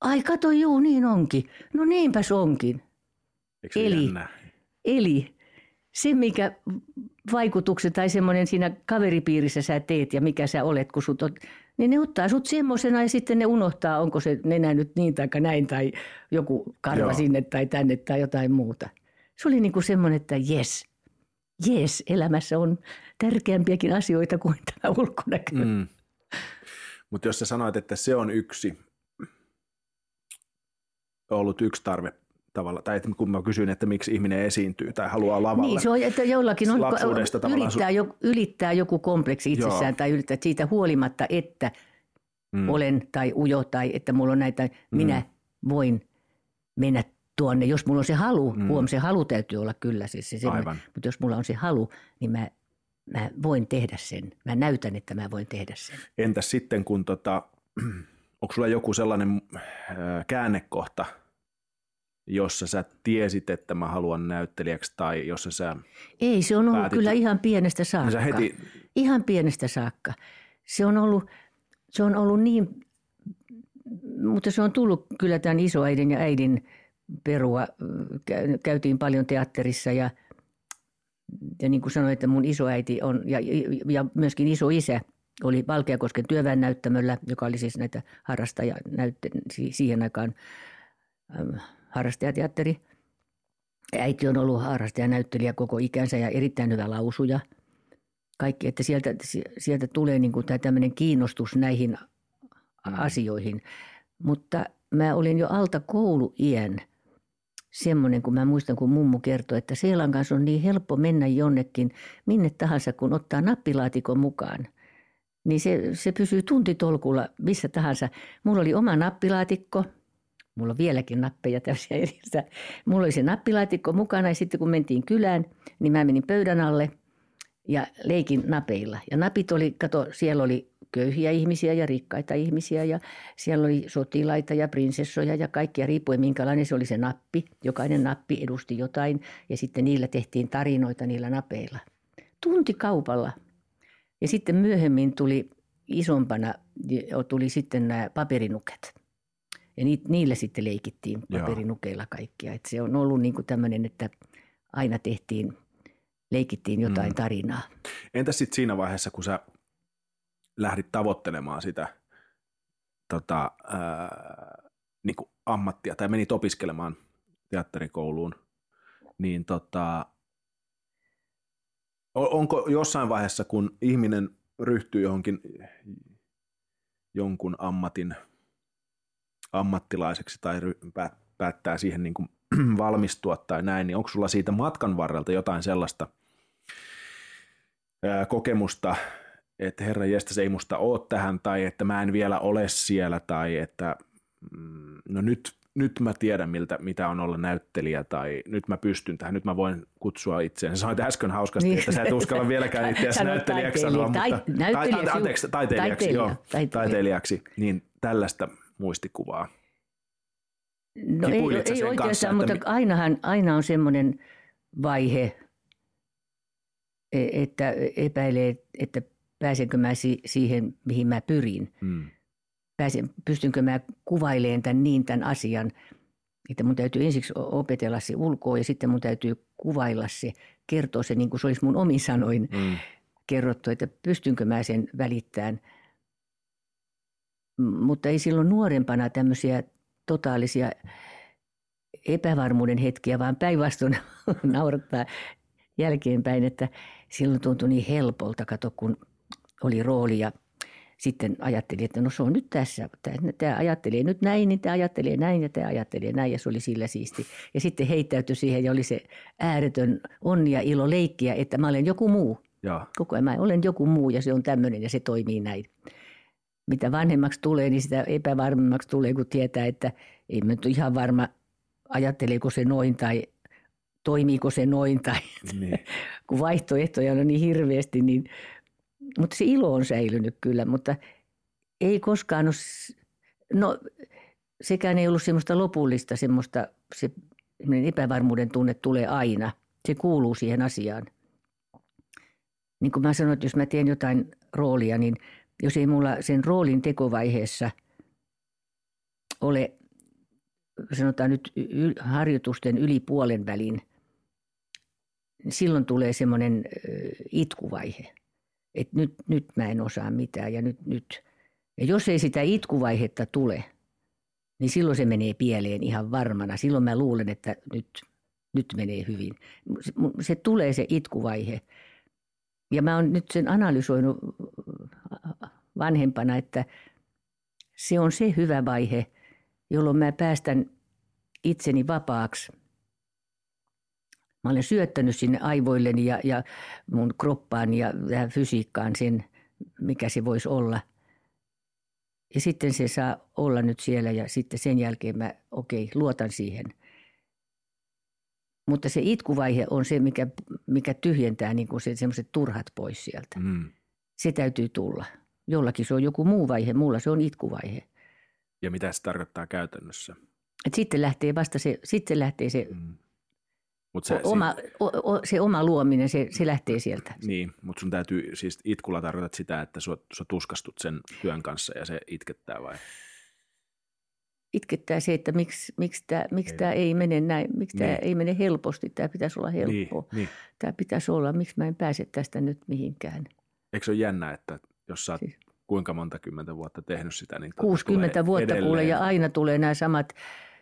Ai kato, juu, niin onkin. No niinpäs onkin. eli, jännä? eli se, mikä vaikutuksen tai semmoinen siinä kaveripiirissä sä teet ja mikä sä olet, kun sut on, niin ne ottaa sut semmoisena ja sitten ne unohtaa, onko se nenä nyt niin tai näin tai joku karva Joo. sinne tai tänne tai jotain muuta se oli niin kuin semmoinen, että jes, jes, elämässä on tärkeämpiäkin asioita kuin tämä ulkonäkö. Mm. Mutta jos sä sanoit, että se on yksi, ollut yksi tarve tavalla, tai että kun mä kysyin, että miksi ihminen esiintyy tai haluaa lavalle. Niin, se on, että jollakin on, ylittää, jo, ylittää joku kompleksi itsessään Joo. tai ylittää siitä huolimatta, että mm. olen tai ujo tai että mulla on näitä, minä mm. voin mennä tuonne, jos mulla on se halu, mm. huom, se halu täytyy olla kyllä siis se mutta jos mulla on se halu, niin mä, mä voin tehdä sen. Mä näytän, että mä voin tehdä sen. Entäs sitten, kun tota, onko sulla joku sellainen äh, käännekohta, jossa sä tiesit, että mä haluan näyttelijäksi tai jossa sä Ei, se on ollut päätit... kyllä ihan pienestä saakka. heti... Ihan pienestä saakka. Se on ollut, se on ollut niin, mutta se on tullut kyllä tämän isoäidin ja äidin perua. Käytiin paljon teatterissa ja, ja niin kuin sanoin, että mun isoäiti on ja, ja myöskin isoisä oli Valkeakosken työväen näyttämöllä, joka oli siis näitä harrastaja, näytte, siihen aikaan harrastajateatteri. Äiti on ollut harrastajanäyttelijä koko ikänsä ja erittäin hyvä lausuja. kaikki, että sieltä, sieltä tulee niin kuin tämä tämmöinen kiinnostus näihin asioihin. Mutta mä olin jo alta kouluiän semmoinen, kun mä muistan, kun mummu kertoi, että Seelan kanssa on niin helppo mennä jonnekin minne tahansa, kun ottaa nappilaatikon mukaan. Niin se, se pysyy tuntitolkulla missä tahansa. Mulla oli oma nappilaatikko, mulla on vieläkin nappeja täysiä edessä. Mulla oli se nappilaatikko mukana ja sitten kun mentiin kylään, niin mä menin pöydän alle ja leikin napeilla. Ja napit oli, kato, siellä oli köyhiä ihmisiä ja rikkaita ihmisiä ja siellä oli sotilaita ja prinsessoja ja kaikkia riippuen minkälainen se oli se nappi. Jokainen nappi edusti jotain ja sitten niillä tehtiin tarinoita niillä napeilla. Tuntikaupalla. Ja sitten myöhemmin tuli isompana, tuli sitten nämä paperinuket. Ja niillä sitten leikittiin paperinukeilla kaikkia. Et se on ollut niin kuin tämmöinen, että aina tehtiin, leikittiin jotain mm. tarinaa. Entäs sitten siinä vaiheessa, kun sä lähdit tavoittelemaan sitä tota, ää, niin kuin ammattia tai menit opiskelemaan teatterikouluun, niin tota, onko jossain vaiheessa, kun ihminen ryhtyy johonkin jonkun ammatin ammattilaiseksi tai päättää siihen niin kuin valmistua tai näin, niin onko sulla siitä matkan varrelta jotain sellaista ää, kokemusta, että herra jästäs ei musta ole tähän tai että mä en vielä ole siellä tai että mm, no nyt, nyt mä tiedän miltä, mitä on olla näyttelijä tai nyt mä pystyn tähän, nyt mä voin kutsua itseäni. Sanoit äsken hauskasti, niin. että sä et uskalla vieläkään itseäsi näyttelijäksi sanoa, mutta näyttelijäksi, taiteilijaksi, taiteilija, joo, taiteilija. taiteilijaksi, niin tällaista muistikuvaa. No ei, ei oikeastaan, kanssa, mutta ainahan, aina on semmoinen vaihe, e- että epäilee, että pääsenkö mä siihen, mihin mä pyrin. Hmm. Pääsen, pystynkö mä kuvailemaan tämän niin tämän asian, että mun täytyy ensiksi opetella se ulkoa ja sitten mun täytyy kuvailla se, kertoa se niin kuin se olisi mun omin sanoin hmm. kerrottu, että pystynkö mä sen välittämään. Mutta ei silloin nuorempana tämmöisiä totaalisia epävarmuuden hetkiä, vaan päinvastoin naurattaa jälkeenpäin, että silloin tuntui niin helpolta, kato kun oli rooli ja sitten ajatteli, että no se on nyt tässä. Tämä ajattelee nyt näin, niin tämä ajattelee näin ja tämä ajattelee näin ja se oli sillä siisti. Ja sitten heittäytyi siihen ja oli se ääretön onni ja ilo leikkiä, että mä olen joku muu. Ja. Koko ajan mä olen joku muu ja se on tämmöinen ja se toimii näin. Mitä vanhemmaksi tulee, niin sitä epävarmemmaksi tulee, kun tietää, että ei mä nyt ihan varma, ajatteleeko se noin tai toimiiko se noin. Tai niin. kun vaihtoehtoja on niin hirveästi, niin – mutta se ilo on säilynyt kyllä, mutta ei koskaan ole, no sekään ei ollut semmoista lopullista, semmoista, se epävarmuuden tunne tulee aina. Se kuuluu siihen asiaan. Niin kuin mä sanoin, että jos mä teen jotain roolia, niin jos ei mulla sen roolin tekovaiheessa ole, sanotaan nyt harjoitusten yli puolen välin, niin silloin tulee semmoinen itkuvaihe että nyt, nyt mä en osaa mitään ja nyt, nyt. Ja jos ei sitä itkuvaihetta tule, niin silloin se menee pieleen ihan varmana. Silloin mä luulen, että nyt, nyt menee hyvin. Se, se tulee se itkuvaihe. Ja mä oon nyt sen analysoinut vanhempana, että se on se hyvä vaihe, jolloin mä päästän itseni vapaaksi Mä olen syöttänyt sinne aivoilleni ja, ja mun kroppaan ja tähän fysiikkaan sen, mikä se voisi olla. Ja sitten se saa olla nyt siellä ja sitten sen jälkeen mä, okei, okay, luotan siihen. Mutta se itkuvaihe on se, mikä, mikä tyhjentää niin kuin se, semmoiset turhat pois sieltä. Mm. Se täytyy tulla. Jollakin se on joku muu vaihe, mulla se on itkuvaihe. Ja mitä se tarkoittaa käytännössä? Et sitten lähtee vasta se, sitten lähtee se mm Mut se, oma, o, o, se oma luominen, se, se lähtee sieltä. Niin, mutta sun täytyy, siis itkulla tarkoitat sitä, että sä, sä tuskastut sen työn kanssa ja se itkettää vai? Itkettää se, että miksi, miksi tämä miksi ei. ei mene näin, miksi niin. tämä ei mene helposti, tämä pitäisi olla helppoa. Niin, niin. Tämä pitäisi olla, miksi mä en pääse tästä nyt mihinkään. Eikö se ole jännä, että jos sä siis. kuinka monta kymmentä vuotta tehnyt sitä, niin 60 vuotta edelleen. kuule ja aina tulee nämä samat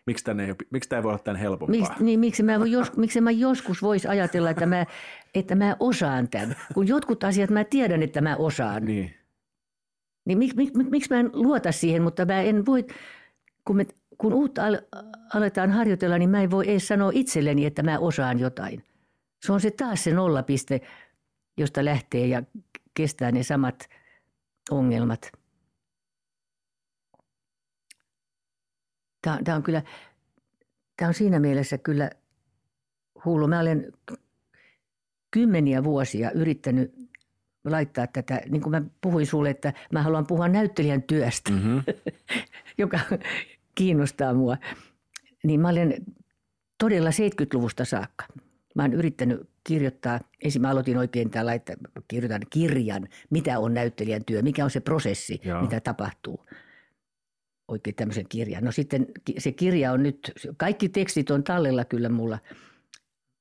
Miksi, tänne ei, miksi tämä ei voi olla tämän helpompaa? Miksi, niin, miksi, mä voi jos, miksi mä joskus vois ajatella, että mä, että mä osaan tämän, kun jotkut asiat mä tiedän, että mä osaan. Niin. Niin mik, mik, mik, miksi mä en luota siihen, mutta mä en voi, kun, me, kun uutta al, aletaan harjoitella, niin mä en voi edes sanoa itselleni, että mä osaan jotain. Se on se taas se nollapiste, josta lähtee ja kestää ne samat ongelmat. Tämä, tämä on kyllä, tämä on siinä mielessä kyllä hullu. Mä olen kymmeniä vuosia yrittänyt laittaa tätä, niin kuin mä puhuin sulle, että mä haluan puhua näyttelijän työstä, mm-hmm. joka kiinnostaa mua. Niin mä olen todella 70-luvusta saakka. Mä oon yrittänyt kirjoittaa, ensin mä aloitin oikein täällä, että kirjoitan kirjan, mitä on näyttelijän työ, mikä on se prosessi, Joo. mitä tapahtuu. Oikein tämmöisen kirjan. No sitten se kirja on nyt, kaikki tekstit on tallella kyllä mulla,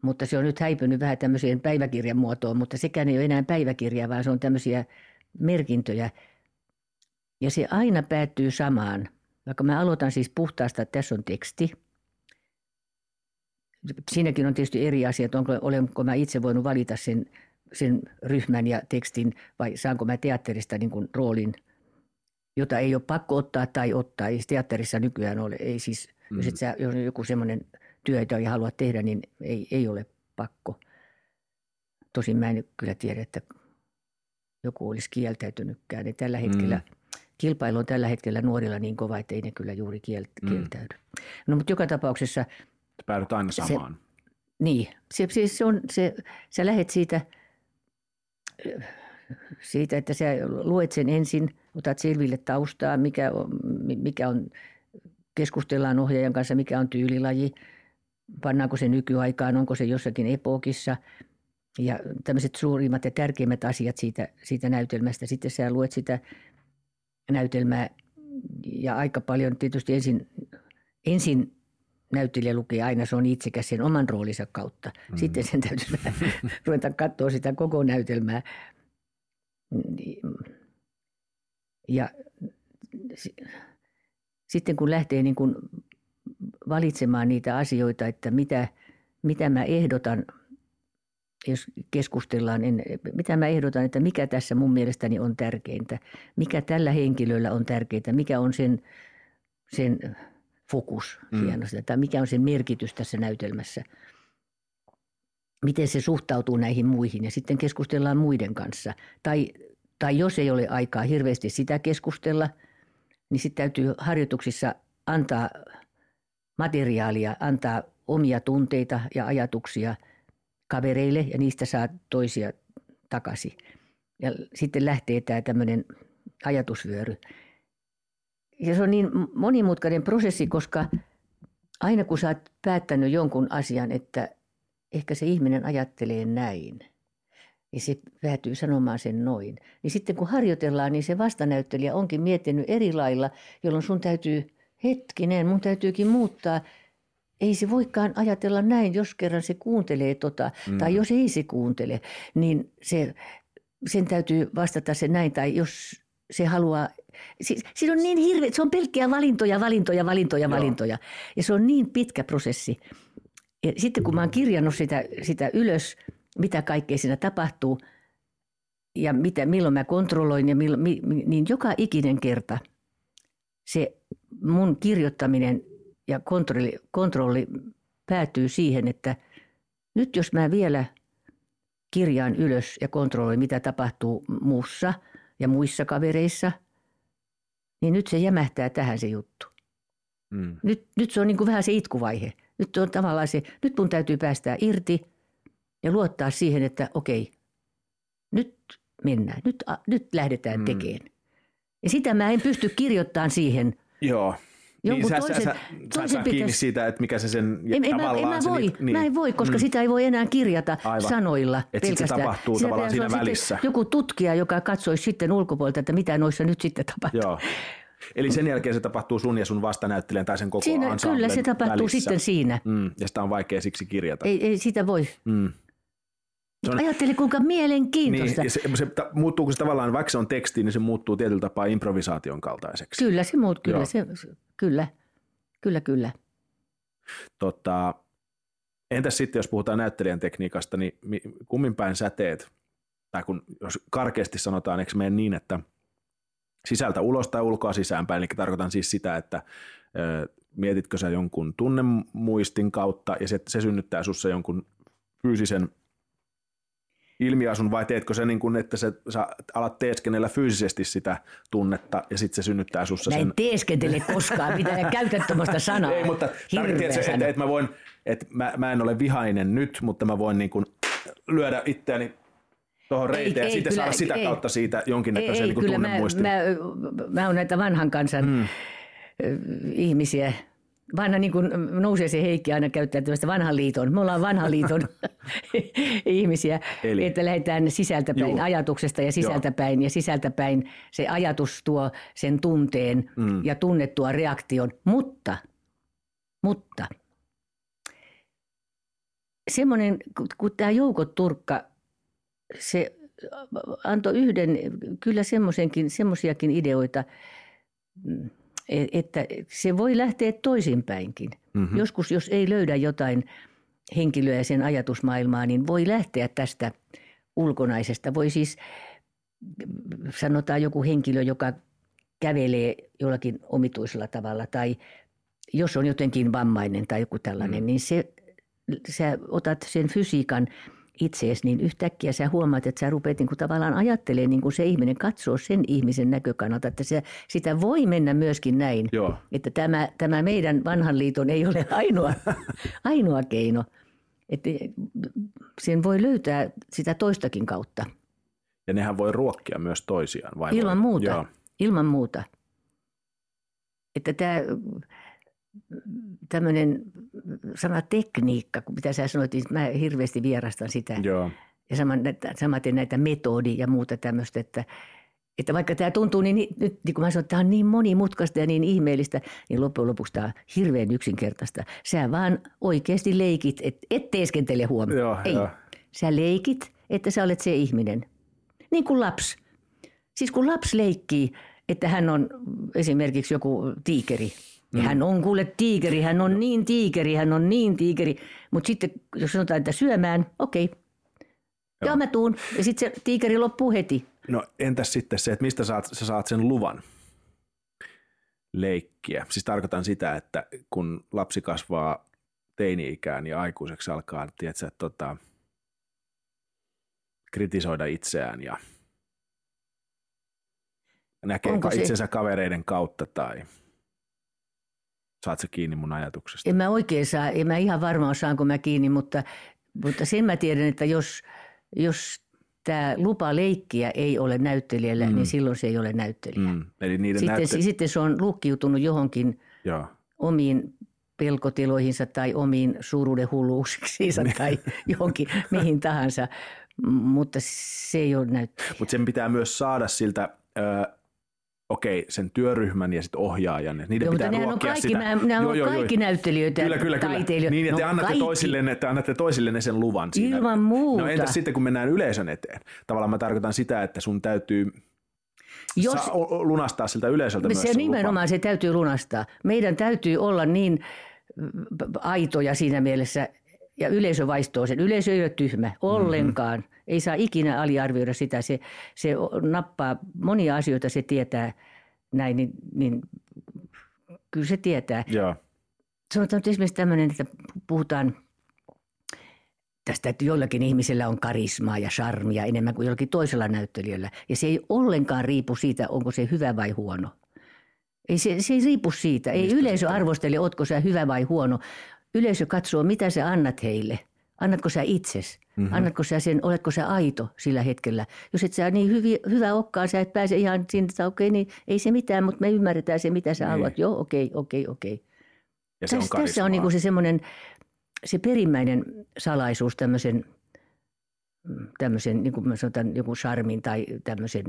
mutta se on nyt häipynyt vähän tämmöiseen päiväkirjan muotoon, mutta sekään ei ole enää päiväkirja, vaan se on tämmöisiä merkintöjä. Ja se aina päättyy samaan. Vaikka mä aloitan siis puhtaasta, että tässä on teksti – siinäkin on tietysti eri asiat, onko, olenko mä itse voinut valita sen, sen ryhmän ja tekstin vai saanko mä teatterista niin kuin roolin, jota ei ole pakko ottaa tai ottaa. Ei teatterissa nykyään ole. Ei siis, mm. jos, et sä, jos on joku semmoinen työ, jota ei halua tehdä, niin ei, ei ole pakko. Tosin mä en kyllä tiedä, että joku olisi kieltäytynytkään. Ja tällä hetkellä, mm. kilpailu on tällä hetkellä nuorilla niin kova, että ei ne kyllä juuri mm. kieltäydy. Mm. No mutta joka tapauksessa – Päädyt aina samaan. Se, niin, se, siis se on, se, sä lähet siitä, siitä, että sä luet sen ensin, otat selville taustaa, mikä on, mikä on, keskustellaan ohjaajan kanssa, mikä on tyylilaji, pannaanko se nykyaikaan, onko se jossakin epokissa ja tämmöiset suurimmat ja tärkeimmät asiat siitä, siitä näytelmästä. Sitten sä luet sitä näytelmää ja aika paljon tietysti ensin, ensin näyttelijä lukee aina, se on itsekäs sen oman roolinsa kautta. Mm. Sitten sen täytyy ruveta katsoa sitä koko näytelmää. Ja sitten kun lähtee niin kuin valitsemaan niitä asioita, että mitä, mitä mä ehdotan, jos keskustellaan, en, mitä mä ehdotan, että mikä tässä mun mielestäni on tärkeintä, mikä tällä henkilöllä on tärkeintä, mikä on sen, sen fokus mm. hienosti, tai mikä on sen merkitys tässä näytelmässä. Miten se suhtautuu näihin muihin ja sitten keskustellaan muiden kanssa. Tai, tai jos ei ole aikaa hirveästi sitä keskustella, niin sitten täytyy harjoituksissa antaa materiaalia, antaa omia tunteita ja ajatuksia kavereille ja niistä saa toisia takaisin. Ja sitten lähtee tämä tämmöinen ajatusvyöry. Ja se on niin monimutkainen prosessi, koska aina kun sä oot päättänyt jonkun asian, että ehkä se ihminen ajattelee näin, ja se päätyy sanomaan sen noin. Niin sitten kun harjoitellaan, niin se vastanäyttelijä onkin miettinyt eri lailla, jolloin sun täytyy, hetkinen, mun täytyykin muuttaa. Ei se voikaan ajatella näin, jos kerran se kuuntelee tota, mm. tai jos ei se kuuntele, niin se, sen täytyy vastata se näin. Tai jos se haluaa Siis, siinä on niin hirveä, se on pelkkiä valintoja, valintoja, valintoja, Joo. valintoja. Ja se on niin pitkä prosessi. Ja sitten kun mä oon kirjannut sitä, sitä ylös, mitä kaikkea siinä tapahtuu ja mitä, milloin mä kontrolloin, ja milloin, mi, niin joka ikinen kerta se mun kirjoittaminen ja kontrolli, kontrolli päätyy siihen, että nyt jos mä vielä kirjaan ylös ja kontrolloin, mitä tapahtuu muussa ja muissa kavereissa – niin nyt se jämähtää tähän se juttu. Mm. Nyt, nyt se on niin kuin vähän se itkuvaihe. Nyt on tavallaan se, nyt mun täytyy päästää irti ja luottaa siihen, että okei, nyt mennään, nyt, nyt lähdetään mm. tekemään. Ja sitä mä en pysty kirjoittamaan siihen. Joo. Jonkun niin, toisen, sä, sä, toisen sä pitäisi... kiinni siitä, että mikä se sen en, en, tavallaan... En mä, voi, se, niin, mä en voi, koska mm. sitä ei voi enää kirjata Aivan. sanoilla Et pelkästään. se tapahtuu sitä tavallaan siinä välissä. Joku tutkija, joka katsoisi sitten ulkopuolelta, että mitä noissa nyt sitten tapahtuu. Joo. Eli sen jälkeen se tapahtuu sun ja sun vastanäyttelijän tai sen koko siinä, Kyllä se tapahtuu välissä. sitten siinä. Mm, ja sitä on vaikea siksi kirjata. Ei, ei sitä voi. Mm. On... Ajattele kuinka mielenkiintoista. Niin, se, se, muuttuuko se tavallaan, vaikka se on teksti, niin se muuttuu tietyllä tapaa improvisaation kaltaiseksi. Kyllä se muut, kyllä, se, kyllä, kyllä, kyllä. Tota, entäs sitten, jos puhutaan näyttelijän tekniikasta, niin kummin päin sä teet? Tai kun, jos karkeasti sanotaan, eikö mene niin, että sisältä ulos tai ulkoa sisäänpäin, eli tarkoitan siis sitä, että ö, mietitkö sä jonkun tunnemuistin kautta ja se, se synnyttää sussa jonkun fyysisen ilmiasun vai teetkö se niin kuin, että se, sä alat teeskennellä fyysisesti sitä tunnetta ja sitten se synnyttää sussa sen... teeskentele koskaan, mitä käytä tuommoista sanaa. Ei, mutta tarkoitin, että, että, että, mä voin, että mä, mä en ole vihainen nyt, mutta mä voin niin kuin lyödä itseäni tuohon reiteen ei, ja sitten saada sitä ei, kautta siitä jonkinnäköisen ei, niin kyllä mä, mä, mä oon näitä vanhan kansan hmm. ihmisiä, vanha niin kuin nousee se Heikki aina käyttää tämmöistä vanhan liiton. Me ollaan vanhan liiton ihmisiä, Eli. että lähdetään sisältäpäin Juu. ajatuksesta ja sisältäpäin. Joo. Ja sisältäpäin se ajatus tuo sen tunteen mm. ja tunnettua reaktion. Mutta, mutta semmoinen, kun tämä Joukot Turkka, se antoi yhden, kyllä semmoisiakin ideoita, mm, että se voi lähteä toisinpäinkin. Mm-hmm. Joskus, jos ei löydä jotain henkilöä sen ajatusmaailmaa, niin voi lähteä tästä ulkonaisesta. Voi siis, sanotaan joku henkilö, joka kävelee jollakin omituisella tavalla tai jos on jotenkin vammainen tai joku tällainen, mm. niin se, sä otat sen fysiikan – itseesi, niin yhtäkkiä sä huomaat, että sä rupeat niin kuin tavallaan ajattelemaan niin kuin se ihminen, katsoo sen ihmisen näkökannalta, että se, sitä voi mennä myöskin näin. Joo. Että tämä, tämä meidän vanhan liiton ei ole ainoa, ainoa keino. Että sen voi löytää sitä toistakin kautta. Ja nehän voi ruokkia myös toisiaan. Vai ilman voi? muuta, Joo. ilman muuta. Että tämä tämmöinen sana tekniikka, mitä sä sanoit, niin mä hirveästi vierastan sitä. Joo. Ja samaten näitä metodi ja muuta tämmöistä, että, että vaikka tämä tuntuu niin, nyt niin kuin mä sanoin, että tämä on niin monimutkaista ja niin ihmeellistä, niin loppujen lopuksi tämä on hirveän yksinkertaista. Sä vaan oikeasti leikit, et, et teeskentele huomioon. Joo, Ei. Jo. Sä leikit, että sä olet se ihminen. Niin kuin lapsi. Siis kun lapsi leikkii, että hän on esimerkiksi joku tiikeri – Mm. hän on kuule tiikeri, hän on niin tiikeri, hän on niin tiikeri. Mutta sitten jos sanotaan, että syömään, okei. Okay. Joo. Joo, mä tuun. Ja sitten se tiikeri loppuu heti. No entäs sitten se, että mistä saat, sä saat sen luvan leikkiä? Siis tarkoitan sitä, että kun lapsi kasvaa teini-ikään ja aikuiseksi alkaa, tiedätkö, tota, kritisoida itseään ja näkee itsensä kavereiden kautta tai – Saat se kiinni mun ajatuksesta? En mä oikein saa, en mä ihan varmaan saanko mä kiinni, mutta, mutta sen mä tiedän, että jos, jos tämä lupa leikkiä ei ole näyttelijällä, mm. niin silloin se ei ole näyttelijä. Mm. Eli niiden sitten, näytte- sitten se on lukkiutunut johonkin Joo. omiin pelkotiloihinsa tai omiin suuruuden hulluuksiinsa niin. tai johonkin mihin tahansa, mutta se ei ole näyttelijä. Mutta sen pitää myös saada siltä... Ö, okei, sen työryhmän ja sitten ohjaajan. Niiden joo, pitää mutta on kaikki, sitä. Nämä, nämä joo, on joo, kaikki joo. näyttelijöitä kyllä, kyllä, kyllä. taiteilijoita. Niin, että te annatte, kaikki. toisille, että annatte toisille sen luvan. Siinä. Ilman muuta. No entäs sitten, kun mennään yleisön eteen? Tavallaan mä tarkoitan sitä, että sun täytyy jos, saa lunastaa siltä yleisöltä se myös nimenomaan lupa. se täytyy lunastaa. Meidän täytyy olla niin aitoja siinä mielessä, ja yleisö vaistoo sen. Yleisö ei ole tyhmä ollenkaan. Mm-hmm. Ei saa ikinä aliarvioida sitä. Se, se nappaa monia asioita, se tietää näin, niin, niin kyllä se tietää. Joo. Sanotaan nyt esimerkiksi tämmöinen, että puhutaan tästä, että joillakin ihmisillä on karismaa ja charmia enemmän kuin jollakin toisella näyttelijällä. Ja se ei ollenkaan riipu siitä, onko se hyvä vai huono. Ei, se, se ei riipu siitä. Ei Mistä yleisö arvostele, otko sä hyvä vai huono. Yleisö katsoo, mitä sä annat heille. Annatko sä itses? Mm-hmm. Annatko sä sen, oletko sä aito sillä hetkellä? Jos et sä niin hyvi, hyvä okkaan, sä et pääse ihan sinne, että okei, okay, niin ei se mitään, mutta me ymmärretään se, mitä sä niin. haluat. Joo, okei, okay, okei, okay, okei. Okay. Tässä, on tässä on niin kuin se semmoinen, se perimmäinen salaisuus tämmöisen, tämmöisen niin kuin mä sanotaan, joku charmin tai tämmöisen,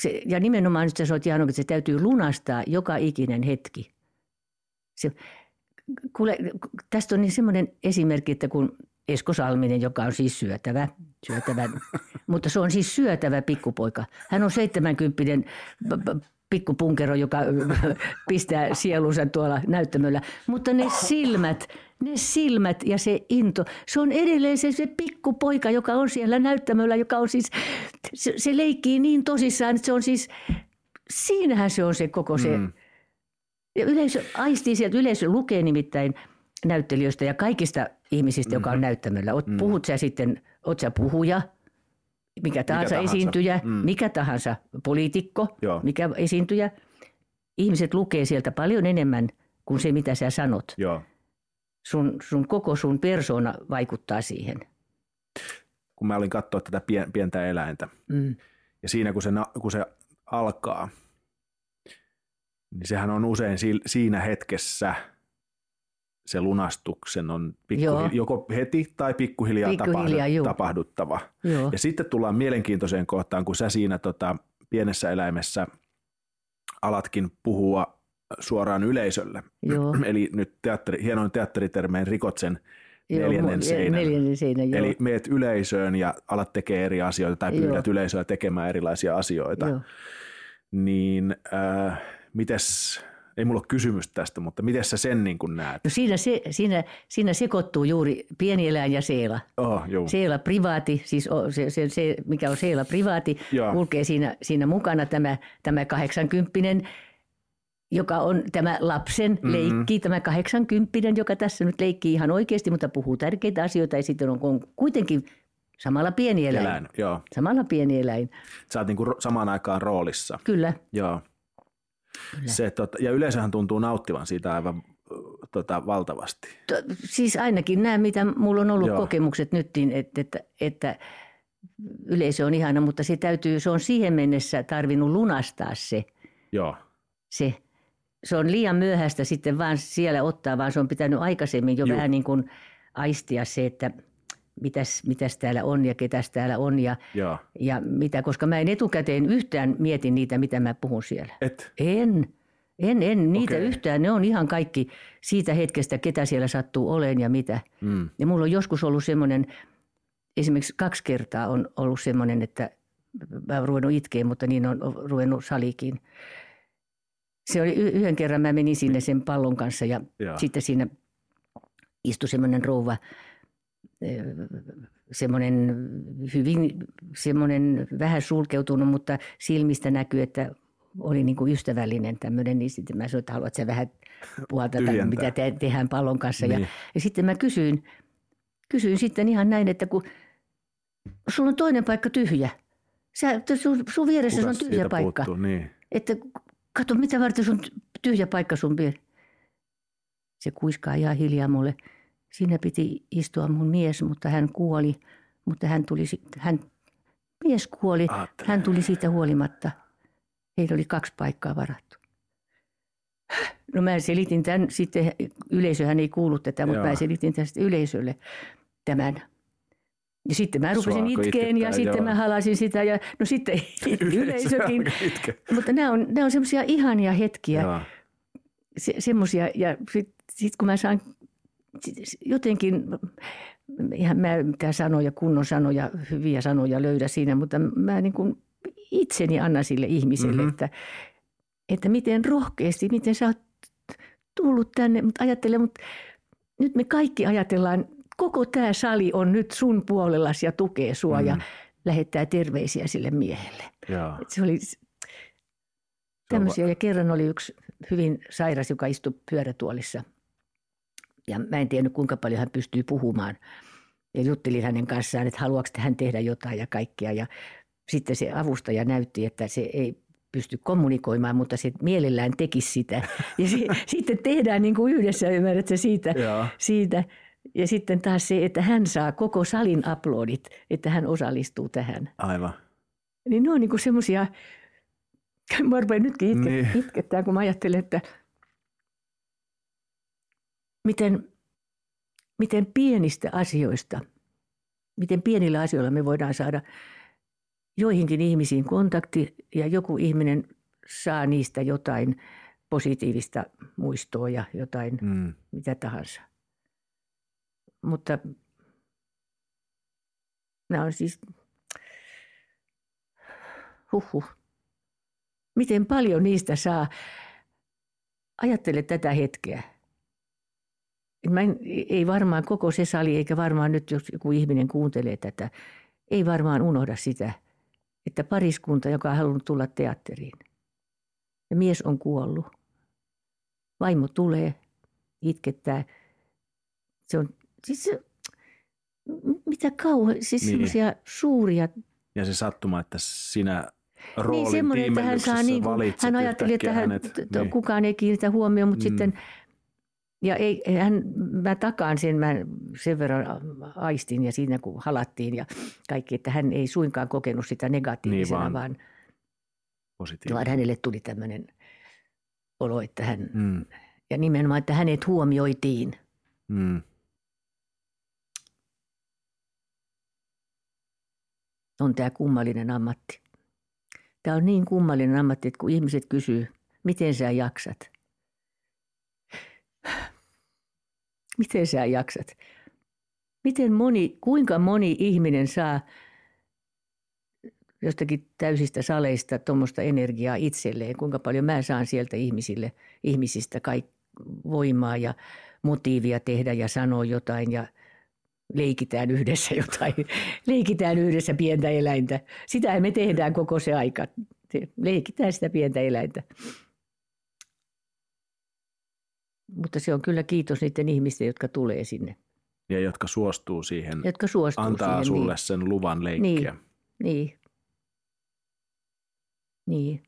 se, ja nimenomaan nyt sä sanoit ihan että se täytyy lunastaa joka ikinen hetki. Se, kuule, tästä on niin semmoinen esimerkki, että kun Esko Salminen, joka on siis syötävä, syötävä mutta se on siis syötävä pikkupoika. Hän on 70 pikkupunkero, joka pistää sielunsa tuolla näyttämöllä. Mutta ne silmät, ne silmät ja se into, se on edelleen se, se pikkupoika, joka on siellä näyttämöllä, joka on siis, se, se leikkii niin tosissaan, että se on siis, siinähän se on se koko se. Mm. Ja yleisö aistii sieltä, yleisö lukee nimittäin näyttelijöistä ja kaikista ihmisistä, mm-hmm. joka on mm-hmm. näyttämöllä. Oot, mm. Puhut sä sitten, oot sä puhuja, mikä tahansa, mikä tahansa. esiintyjä, mm. mikä tahansa poliitikko, Joo. mikä esiintyjä. Ihmiset lukee sieltä paljon enemmän kuin se, mitä sä sanot. Joo. Sun, sun koko sun persona vaikuttaa siihen. Kun mä olin katsoa tätä pientä eläintä, mm. ja siinä kun se, kun se alkaa, niin sehän on usein siinä hetkessä – se lunastuksen on pikkuhil- joko heti tai pikkuhiljaa, pikkuhiljaa tapahdu- tapahduttava. Joo. Ja sitten tullaan mielenkiintoiseen kohtaan, kun sä siinä tota, pienessä eläimessä alatkin puhua suoraan yleisölle. Joo. Eli nyt teatteri, hienoin teatteritermeen rikot sen neljännen seinän. Neljännen seinän Eli meet yleisöön ja alat tekee eri asioita tai pyydät joo. yleisöä tekemään erilaisia asioita. Joo. Niin äh, mites ei mulla ole kysymys tästä, mutta miten sä sen niin kuin näet? No siinä, se, siinä, siinä sekoittuu juuri pieni eläin ja seela. Oh, Seela privaati, siis se, se, se, mikä on seela privaati, Joo. kulkee siinä, siinä mukana tämä, tämä 80 joka on tämä lapsen mm-hmm. leikki, tämä 80 joka tässä nyt leikkii ihan oikeasti, mutta puhuu tärkeitä asioita ja sitten on kuitenkin samalla pieni eläin. eläin joo. Samalla pieni eläin. Sä oot niin kuin samaan aikaan roolissa. Kyllä. Joo. Se, tota, ja yleisöhän tuntuu nauttivan siitä aivan tota, valtavasti. To, siis ainakin nämä, mitä mulla on ollut Joo. kokemukset nyt, niin että, että, että yleisö on ihana, mutta se täytyy, se on siihen mennessä tarvinnut lunastaa se. Joo. Se, se on liian myöhäistä sitten vaan siellä ottaa, vaan se on pitänyt aikaisemmin jo Joo. vähän niin kuin aistia se, että – mitäs, mitäs täällä on ja ketäs täällä on ja, ja. ja mitä, koska mä en etukäteen yhtään mietin niitä, mitä mä puhun siellä. Et? En. En, en niitä okay. yhtään. Ne on ihan kaikki siitä hetkestä, ketä siellä sattuu olemaan ja mitä. Mm. Ja mulla on joskus ollut semmoinen, esimerkiksi kaksi kertaa on ollut semmoinen, että mä oon ruvennut itkeä, mutta niin on ruvennut salikin. Se oli yhden kerran, mä menin sinne sen pallon kanssa ja, ja. sitten siinä istui semmoinen rouva – semmoinen hyvin, semmoinen vähän sulkeutunut, mutta silmistä näkyy, että oli niin kuin ystävällinen tämmöinen, niin sitten mä sanoin, että haluat sä vähän puhalta, mitä te, tehdään pallon kanssa. Niin. Ja, ja sitten mä kysyin, kysyin sitten ihan näin, että kun sulla on toinen paikka tyhjä, sä, sun, sun vieressä Kukas on tyhjä paikka. Puuttuu, niin. Että kato, mitä varten sun tyhjä paikka sun vieressä. Se kuiskaa ihan hiljaa mulle – Siinä piti istua mun mies, mutta hän kuoli. Mutta hän tuli, hän, mies kuoli, Aattele. hän tuli siitä huolimatta. Heillä oli kaksi paikkaa varattu. No mä selitin tämän, sitten yleisöhän ei kuullut tätä, mutta Joo. mä selitin tästä yleisölle tämän. Ja sitten mä rupesin itkeen ja sitten joo. mä halasin sitä ja no sitten yleisökin. mutta nämä on, nämä on semmoisia ihania hetkiä. Se, semmoisia ja sitten sit kun mä saan jotenkin, ihan mä mitään sanoja, kunnon sanoja, hyviä sanoja löydä siinä, mutta mä niin kuin itseni annan sille ihmiselle, mm-hmm. että, että miten rohkeasti, miten sä oot tullut tänne, mutta ajattele, mutta nyt me kaikki ajatellaan, koko tämä sali on nyt sun puolellasi ja tukee sua mm. ja lähettää terveisiä sille miehelle. Se oli tämmöisiä. Ja kerran oli yksi hyvin sairas, joka istui pyörätuolissa – ja mä en tiennyt kuinka paljon hän pystyy puhumaan. Ja juttelin hänen kanssaan, että haluaako hän tehdä jotain ja kaikkea. Ja sitten se avustaja näytti, että se ei pysty kommunikoimaan, mutta se mielellään tekisi sitä. Ja se, sitten tehdään niin kuin yhdessä, ymmärrätkö siitä, siitä. Ja sitten taas se, että hän saa koko salin aplodit, että hän osallistuu tähän. Aivan. Niin ne on niin semmoisia, mä nytkin itke, niin. itkettää, kun mä ajattelen, että – miten, miten pienistä asioista, miten pienillä asioilla me voidaan saada joihinkin ihmisiin kontakti ja joku ihminen saa niistä jotain positiivista muistoa ja jotain mm. mitä tahansa. Mutta nämä on siis, huhhuh. Miten paljon niistä saa. Ajattele tätä hetkeä. Mä en, ei varmaan koko se sali, eikä varmaan nyt, jos joku ihminen kuuntelee tätä, ei varmaan unohda sitä, että pariskunta, joka on halunnut tulla teatteriin, ja mies on kuollut. Vaimo tulee, itkettää. Se on, siis se, mitä kauan, siis niin. semmoisia suuria. Ja se sattuma, että sinä roolin niin, semmoinen, että hän saa niin kuin, hän ajatteli, että hän, hänet, niin. kukaan ei kiinnitä huomioon, mutta mm. sitten ja ei, hän, mä takaan sen, mä sen verran aistin ja siinä kun halattiin ja kaikki, että hän ei suinkaan kokenut sitä negatiivisena, niin vaan, vaan, vaan hänelle tuli tämmöinen olo, että hän, mm. ja nimenomaan, että hänet huomioitiin. Mm. On tämä kummallinen ammatti. Tämä on niin kummallinen ammatti, että kun ihmiset kysyy, miten sä jaksat – Miten sä jaksat? Miten moni, kuinka moni ihminen saa jostakin täysistä saleista tuommoista energiaa itselleen? Kuinka paljon mä saan sieltä ihmisille, ihmisistä kaik, voimaa ja motiivia tehdä ja sanoa jotain ja leikitään yhdessä jotain. Leikitään yhdessä pientä eläintä. Sitä me tehdään koko se aika. Leikitään sitä pientä eläintä. Mutta se on kyllä kiitos niiden ihmisten, jotka tulee sinne. Ja jotka suostuu siihen, jotka suostuu antaa siihen, sulle niin. sen luvan leikkiä. Niin, niin. niin.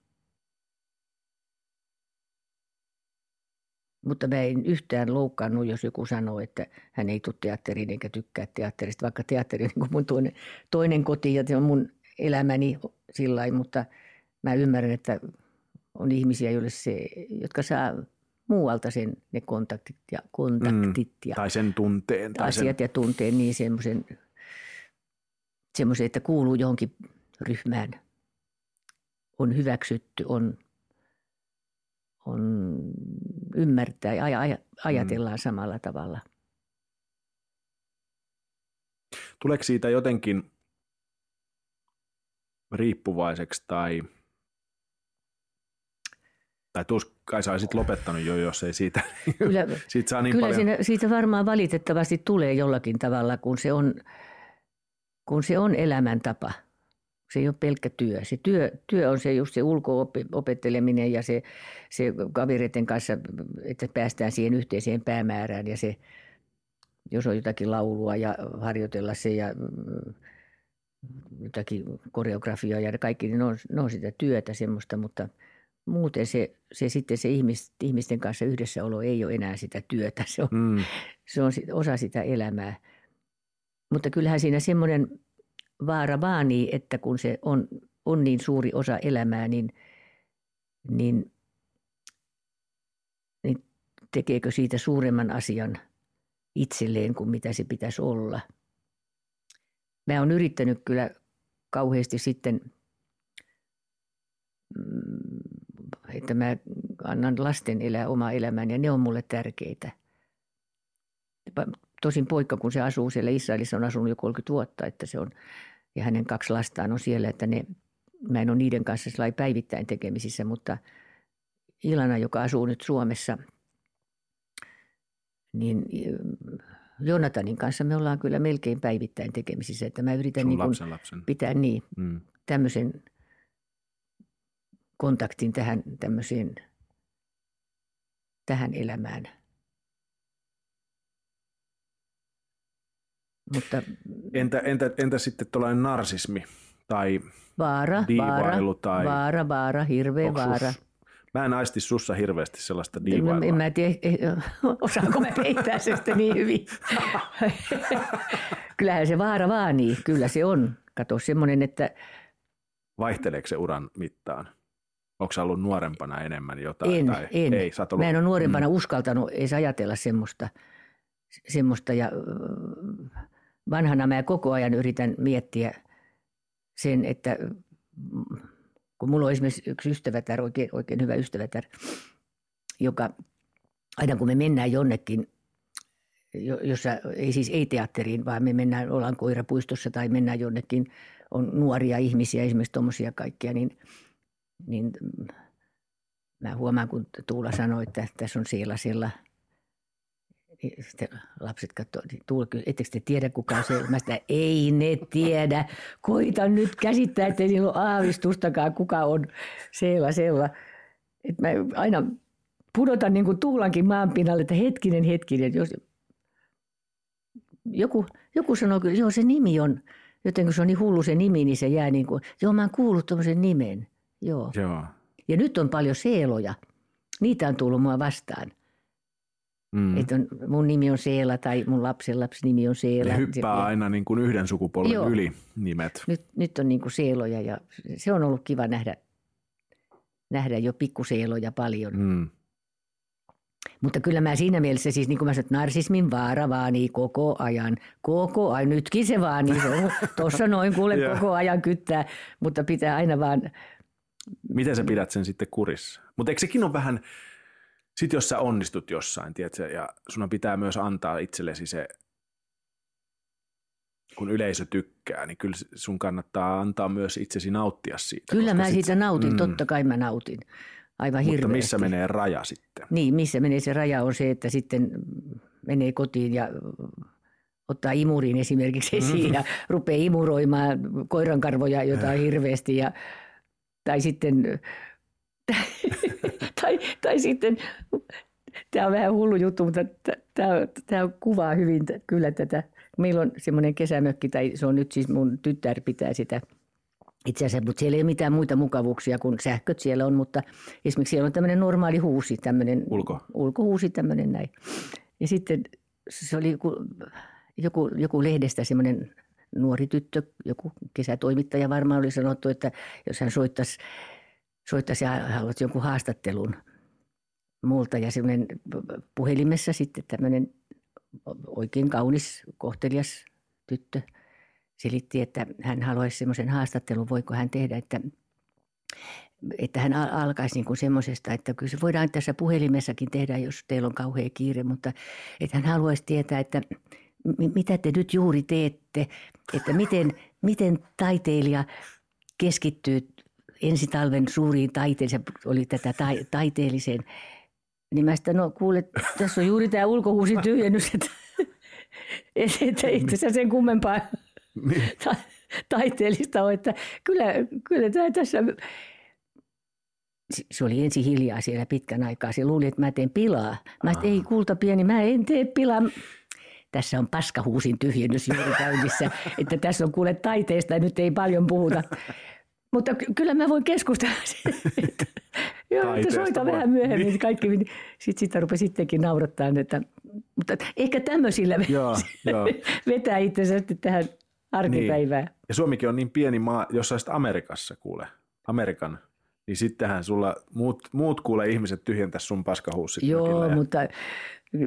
Mutta mä en yhtään loukkaannut, jos joku sanoo, että hän ei tule teatteriin eikä tykkää teatterista, vaikka teatteri on niin mun toinen, toinen koti ja se on mun elämäni sillä mutta mä ymmärrän, että on ihmisiä, joille se, jotka saa muualta sen, ne kontaktit ja kontaktit. Mm, ja tai sen tunteen. Tai asiat sen... ja tunteen, niin semmoisen, semmoisen, että kuuluu johonkin ryhmään. On hyväksytty, on, on ymmärtää ja aj- ajatellaan mm. samalla tavalla. Tuleeko siitä jotenkin riippuvaiseksi tai – tai tus, kai sä olisit lopettanut jo, jos ei siitä, kyllä, siitä saa niin kyllä paljon. Siinä, siitä varmaan valitettavasti tulee jollakin tavalla, kun se on, kun se on elämäntapa. Se ei ole pelkkä työ. Se työ, työ on se just se ulko-opetteleminen ja se, se kavereiden kanssa, että päästään siihen yhteiseen päämäärään ja se, jos on jotakin laulua ja harjoitella se ja mm, jotakin koreografiaa ja kaikki, niin ne on, ne on sitä työtä semmoista, mutta – muuten se, se sitten se ihmis, ihmisten kanssa yhdessäolo ei ole enää sitä työtä. Se on, mm. se on osa sitä elämää. Mutta kyllähän siinä semmoinen vaara vaanii, että kun se on, on niin suuri osa elämää, niin, niin, niin tekeekö siitä suuremman asian itselleen kuin mitä se pitäisi olla. Mä oon yrittänyt kyllä kauheasti sitten mm, että mä annan lasten elää omaa elämääni ja ne on mulle tärkeitä. Tosin poikka, kun se asuu siellä Israelissa, on asunut jo 30 vuotta, että se on, ja hänen kaksi lastaan on siellä, että ne, mä en ole niiden kanssa päivittäin tekemisissä, mutta Ilana, joka asuu nyt Suomessa, niin Jonatanin kanssa me ollaan kyllä melkein päivittäin tekemisissä, että mä yritän niin lapsen, lapsen. pitää niin, mm. tämmöisen – kontaktin tähän tämmöiseen, tähän elämään. Mutta, entä, entä, entä sitten tuollainen narsismi tai vaara? Vaara, tai vaara, vaara, hirveä vaara. Sus, mä en aisti sussa hirveästi sellaista diivailua. En, en mä tiedä, osaanko mä peittää se sitten niin hyvin. Kyllähän se vaara vaan niin, kyllä se on. Kato semmoinen, että... Vaihteleeko se uran mittaan? Onko sä ollut nuorempana enemmän jotain? En, tai en. Ei, sä ollut... Mä en ole nuorempana mm. uskaltanut edes ajatella semmoista. semmoista ja vanhana mä koko ajan yritän miettiä sen, että kun mulla on esimerkiksi yksi ystävätär, oikein, oikein hyvä ystävätär, joka aina kun me mennään jonnekin, jossa ei siis ei teatteriin, vaan me mennään, ollaan koirapuistossa tai mennään jonnekin, on nuoria ihmisiä, esimerkiksi tuommoisia kaikkia, niin – niin mä huomaan, kun Tuula sanoi, että tässä on siellä siellä. Sitten lapset katsoo, niin Tuula ettekö te tiedä kuka on siellä? Mä sitä, ei ne tiedä. Koita nyt käsittää, että niillä ole aavistustakaan kuka on siellä siellä. Et mä aina pudotan niin kuin Tuulankin maan pinnalle, että hetkinen, hetkinen. Jos joku, joku sanoo kyllä, joo se nimi on, joten kun se on niin hullu se nimi, niin se jää niin kuin, joo mä oon kuullut tuommoisen nimen. Joo. Joo. Ja nyt on paljon seeloja. Niitä on tullut mua vastaan. Mm. Että on, mun nimi on Seela tai mun lapsen lapsen nimi on Seela. Ne hyppää ja, aina niin kuin yhden sukupolven Joo. yli nimet. Nyt, nyt on niin kuin seeloja ja se on ollut kiva nähdä, nähdä jo pikkuseeloja paljon. Mm. Mutta kyllä mä siinä mielessä siis, niin kuin mä sanoin, narsismin vaara vaanii koko ajan. Koko ajan, nytkin se vaanii. Se on tuossa noin kuule koko ajan kyttää, mutta pitää aina vaan, Miten sä pidät sen sitten kurissa? Mutta eikö sekin ole vähän, sit jos sä onnistut jossain, tiedätkö, ja sun pitää myös antaa itsellesi se, kun yleisö tykkää, niin kyllä sun kannattaa antaa myös itsesi nauttia siitä. kyllä mä sit- siitä nautin, totta kai mä nautin. Aivan Mutta hirveästi. missä menee raja sitten? Niin, missä menee se raja on se, että sitten menee kotiin ja ottaa imurin esimerkiksi esiin ja rupeaa imuroimaan koirankarvoja jotain hirveästi. Ja, tai sitten, tai, tai sitten, tämä on vähän hullu juttu, mutta tämä, tämä kuvaa hyvin kyllä tätä. Meillä on semmoinen kesämökki, tai se on nyt siis mun tytär pitää sitä itse asiassa, mutta siellä ei ole mitään muita mukavuuksia kuin sähköt siellä on, mutta esimerkiksi siellä on tämmöinen normaali huusi, tämmöinen Ulko. ulkohuusi tämmöinen näin. Ja sitten se oli joku, joku, joku lehdestä semmoinen nuori tyttö, joku kesätoimittaja varmaan oli sanottu, että jos hän soittaisi, soittaisi ja haluaisi jonkun haastattelun multa ja semmoinen puhelimessa sitten tämmöinen oikein kaunis, kohtelias tyttö selitti, että hän haluaisi semmoisen haastattelun, voiko hän tehdä, että että hän al- alkaisi niin kuin semmoisesta, että kyllä se voidaan tässä puhelimessakin tehdä, jos teillä on kauhea kiire, mutta että hän haluaisi tietää, että mitä te nyt juuri teette, että miten, miten taiteilija keskittyy ensi talven suuriin taiteeseen, oli tätä ta- taiteelliseen, niin mä sitä, no kuule, tässä on juuri tämä ulkohuusin tyhjennys, että, että ei tässä sen kummempaa Niin. ta- taiteellista ole, että kyllä, kyllä tämä tässä, Se- oli ensin hiljaa siellä pitkän aikaa. Se luuli, että mä teen pilaa. Mä että ei kulta pieni, mä en tee pilaa. Tässä on paskahuusin tyhjennys juuri käynnissä, että tässä on kuule taiteesta ja nyt ei paljon puhuta. Mutta ky- kyllä mä voin keskustella. siitä. Joo, että soita vähän myöhemmin. Niin. Kaikki, sitten sitä rupesi sittenkin naurattaa. Että, mutta ehkä tämmöisillä Joo, joo. vetää itsensä sitten tähän arkipäivään. Ja Suomikin on niin pieni maa, jos sä olisit Amerikassa kuule, Amerikan, niin sittenhän sulla muut, muut kuule ihmiset tyhjentäisi sun paskahuussit Joo, ja- mutta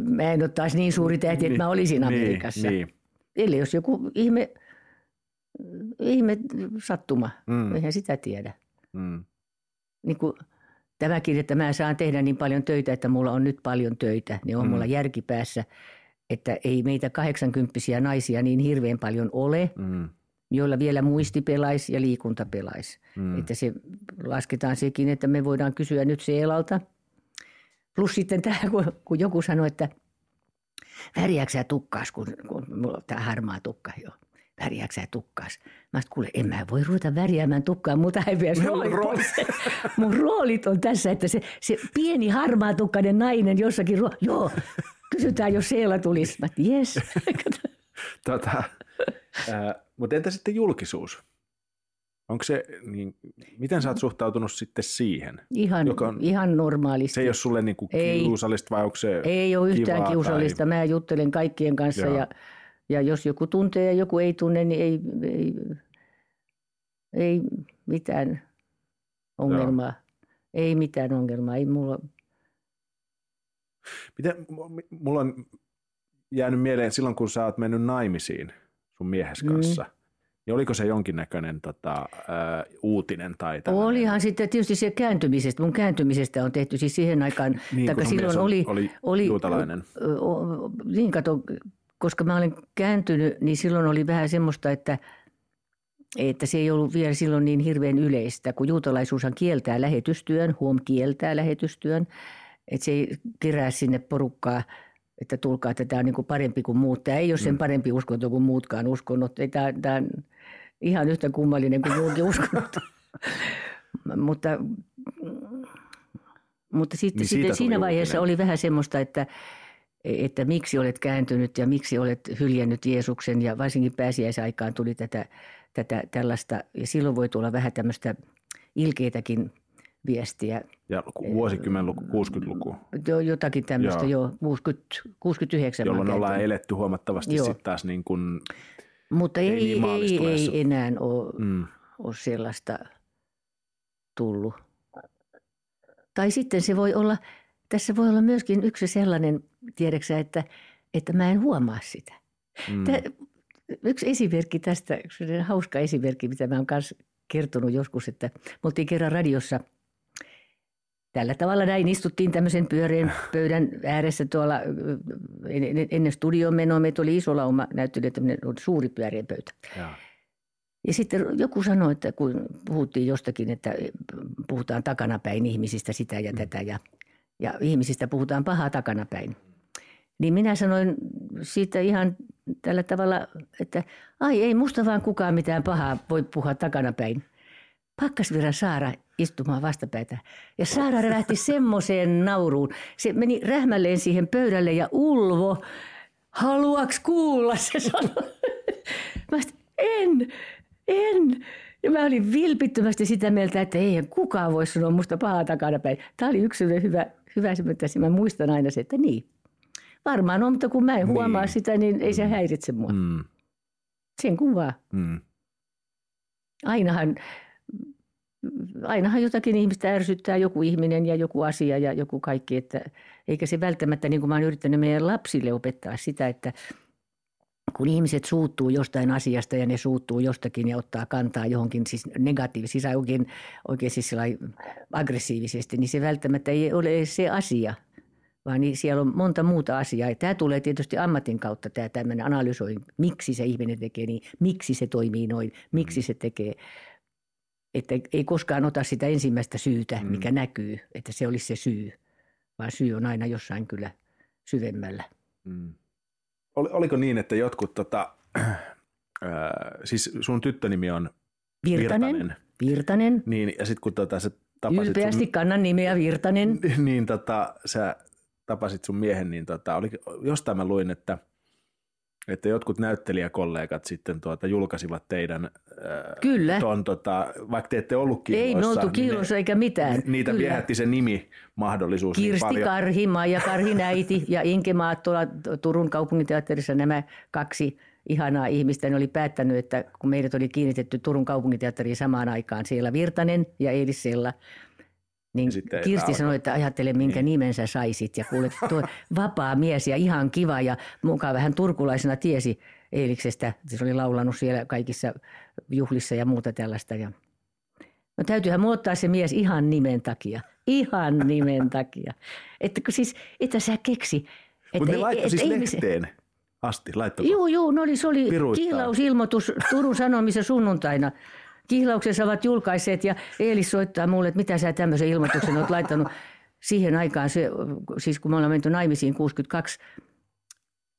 mä en ole taas niin suuri tähti, että mä olisin Amerikassa. Niin, niin. Eli jos joku ihme, ihme sattuma, Mm. eihän sitä tiedä. Mm. Niin kuin tämäkin, että mä saan tehdä niin paljon töitä, että mulla on nyt paljon töitä, niin on Mm. mulla järkipäässä, että ei meitä 80 naisia niin hirveän paljon ole, Mm. joilla vielä muisti pelaisi ja liikunta pelaisi. Mm. Että se lasketaan sekin, että me voidaan kysyä nyt Seelalta. Plus sitten tämä, kun, kun joku sanoi, että värjääkö sä tukkaas, kun, kun mulla on tämä harmaa tukka jo. Värjääkö sä tukkaas? Mä sanoin, kuule, en mä voi ruveta värjäämään tukkaa, mutta häviää rooli. pois. Mun roolit on tässä, että se, se pieni harmaatukkainen nainen jossakin, ro- joo, kysytään, jos Seela tulisi. Mä jes. Tota, ää, mutta entä sitten julkisuus? Onko se, niin, miten sä oot suhtautunut sitten siihen? Ihan, Joka on- ihan normaalisti. Se ei ole sulle niin kuin Ei. kiusallista vai onko se Ei ole yhtään kivaa kiusallista. Tai... Mä juttelen kaikkien kanssa Joo. ja, ja jos joku tuntee ja joku ei tunne, niin ei, ei, ei mitään ongelmaa. Ei mitään ongelmaa. Ei mulla, Miten, mulla on jäänyt mieleen silloin, kun sä oot mennyt naimisiin sun miehes Mm. Niin oliko se jonkinnäköinen tota, ää, uutinen tai tällainen? Olihan sitten tietysti se kääntymisestä. Mun kääntymisestä on tehty siis siihen aikaan. Niin, taikka silloin oli, oli oli juutalainen. ö, o- Niin kato, koska mä olen kääntynyt, niin silloin oli vähän semmoista, että, että se ei ollut vielä silloin niin hirveän yleistä, kun juutalaisuushan kieltää lähetystyön, huom kieltää lähetystyön, että se ei kerää sinne porukkaa, että tulkaa, että tämä on niin kuin parempi kuin muut. Tämä ei ole sen mm. parempi uskonto kuin muutkaan uskonnot. Tämä, tämä ihan yhtä kummallinen kuin muukin uskonnot. mutta mutta sitten, niin sitten siinä vaiheessa oli vähän semmoista, että, että miksi olet kääntynyt ja miksi olet hyljännyt Jeesuksen ja varsinkin pääsiäisaikaan tuli tätä, tätä tällaista ja silloin voi tulla vähän tämmöistä ilkeitäkin viestiä. Ja vuosikymmenluku, 60-luku. Jo, jotakin tämmöistä, joo, jo 60, 69. Jolloin ollaan eletty huomattavasti sitten taas niin kuin, Mutta ei, ei, niin ei, ei enää ole, mm. ole sellaista tullut. Tai sitten se voi olla, tässä voi olla myöskin yksi sellainen, tiedäksä, että, että mä en huomaa sitä. Mm. Tämä, yksi esimerkki tästä, yksi hauska esimerkki, mitä mä oon myös kertonut joskus, että me oltiin kerran radiossa Tällä tavalla näin istuttiin tämmöisen pyöreän pöydän ääressä tuolla ennen studion menoa. Meitä oli iso lauma näyttely, tämmöinen suuri pyöreä pöytä. Ja. Ja sitten joku sanoi, että kun puhuttiin jostakin, että puhutaan takanapäin ihmisistä sitä ja mm. tätä ja, ja ihmisistä puhutaan pahaa takanapäin. Niin minä sanoin siitä ihan tällä tavalla, että ai ei musta vaan kukaan mitään pahaa voi puhua takanapäin. Pakkas vielä Saara istumaan vastapäitä. Ja Saara rähti semmoiseen nauruun. Se meni rähmälleen siihen pöydälle ja ulvo, haluaks kuulla, se sanoi. Mä en, en. Ja mä olin vilpittömästi sitä mieltä, että ei kukaan voi sanoa musta pahaa takanapäin. Tämä oli yksi hyvä, hyvä se, että mä muistan aina se, että niin. Varmaan on, mutta kun mä en niin. huomaa sitä, niin ei se mm. häiritse mua. Mm. Sen kuvaa. Mm. Ainahan, ainahan jotakin ihmistä ärsyttää joku ihminen ja joku asia ja joku kaikki. Että, eikä se välttämättä, niin kuin mä oon yrittänyt meidän lapsille opettaa sitä, että – kun ihmiset suuttuu jostain asiasta ja ne suuttuu jostakin ja ottaa kantaa johonkin siis negatiivisesti, siis oikein, oikein siis aggressiivisesti, niin se välttämättä ei ole se asia, vaan niin siellä on monta muuta asiaa. Ja tämä tulee tietysti ammatin kautta, tämä tämmöinen analysoi, miksi se ihminen tekee niin, miksi se toimii noin, miksi se tekee. Että ei koskaan ota sitä ensimmäistä syytä, mm. mikä mm. näkyy, että se olisi se syy, vaan syy on aina jossain kyllä syvemmällä. Mm oliko niin, että jotkut, tota, äh, siis sun tyttönimi on Virtanen. Virtanen. Virtanen. Niin, ja sitten kun tota, sä tapasit Ylpeästi sun, kannan nimeä Virtanen. Niin, tota, sä tapasit sun miehen, niin tota, oli, jostain mä luin, että – että jotkut näyttelijäkollegat sitten tuota, julkaisivat teidän, Kyllä. Ton, tota, vaikka te ette ollut kiiloissa. Ei me oltu kiiloissa niin eikä mitään. Niitä Kyllä. viehätti se nimi mahdollisuus niin Kirsti niin Karhi, Maija Karhi äiti ja Inke Maattola Turun kaupunginteatterissa nämä kaksi ihanaa ihmistä. Ne oli päättänyt, että kun meidät oli kiinnitetty Turun kaupunginteatteriin samaan aikaan, siellä Virtanen ja Eilis Sella – niin Kirsti sanoi, että ajattele minkä niin. nimen sä saisit ja kuule tuo vapaa mies ja ihan kiva ja mukaan vähän turkulaisena tiesi Eiliksestä. Se oli laulanut siellä kaikissa juhlissa ja muuta tällaista. Ja... No täytyyhän muuttaa se mies ihan nimen takia. Ihan nimen takia. Että kun siis, että sä keksi. Mutta ne laittoi siis ihmisen... lehteen asti, laittoi. Joo, joo, no oli, se oli kihlausilmoitus Turun Sanomissa sunnuntaina kihlauksessa ovat julkaisseet ja Eelis soittaa mulle, että mitä sä tämmöisen ilmoituksen olet laittanut. Siihen aikaan, se, siis kun me ollaan menty naimisiin 62,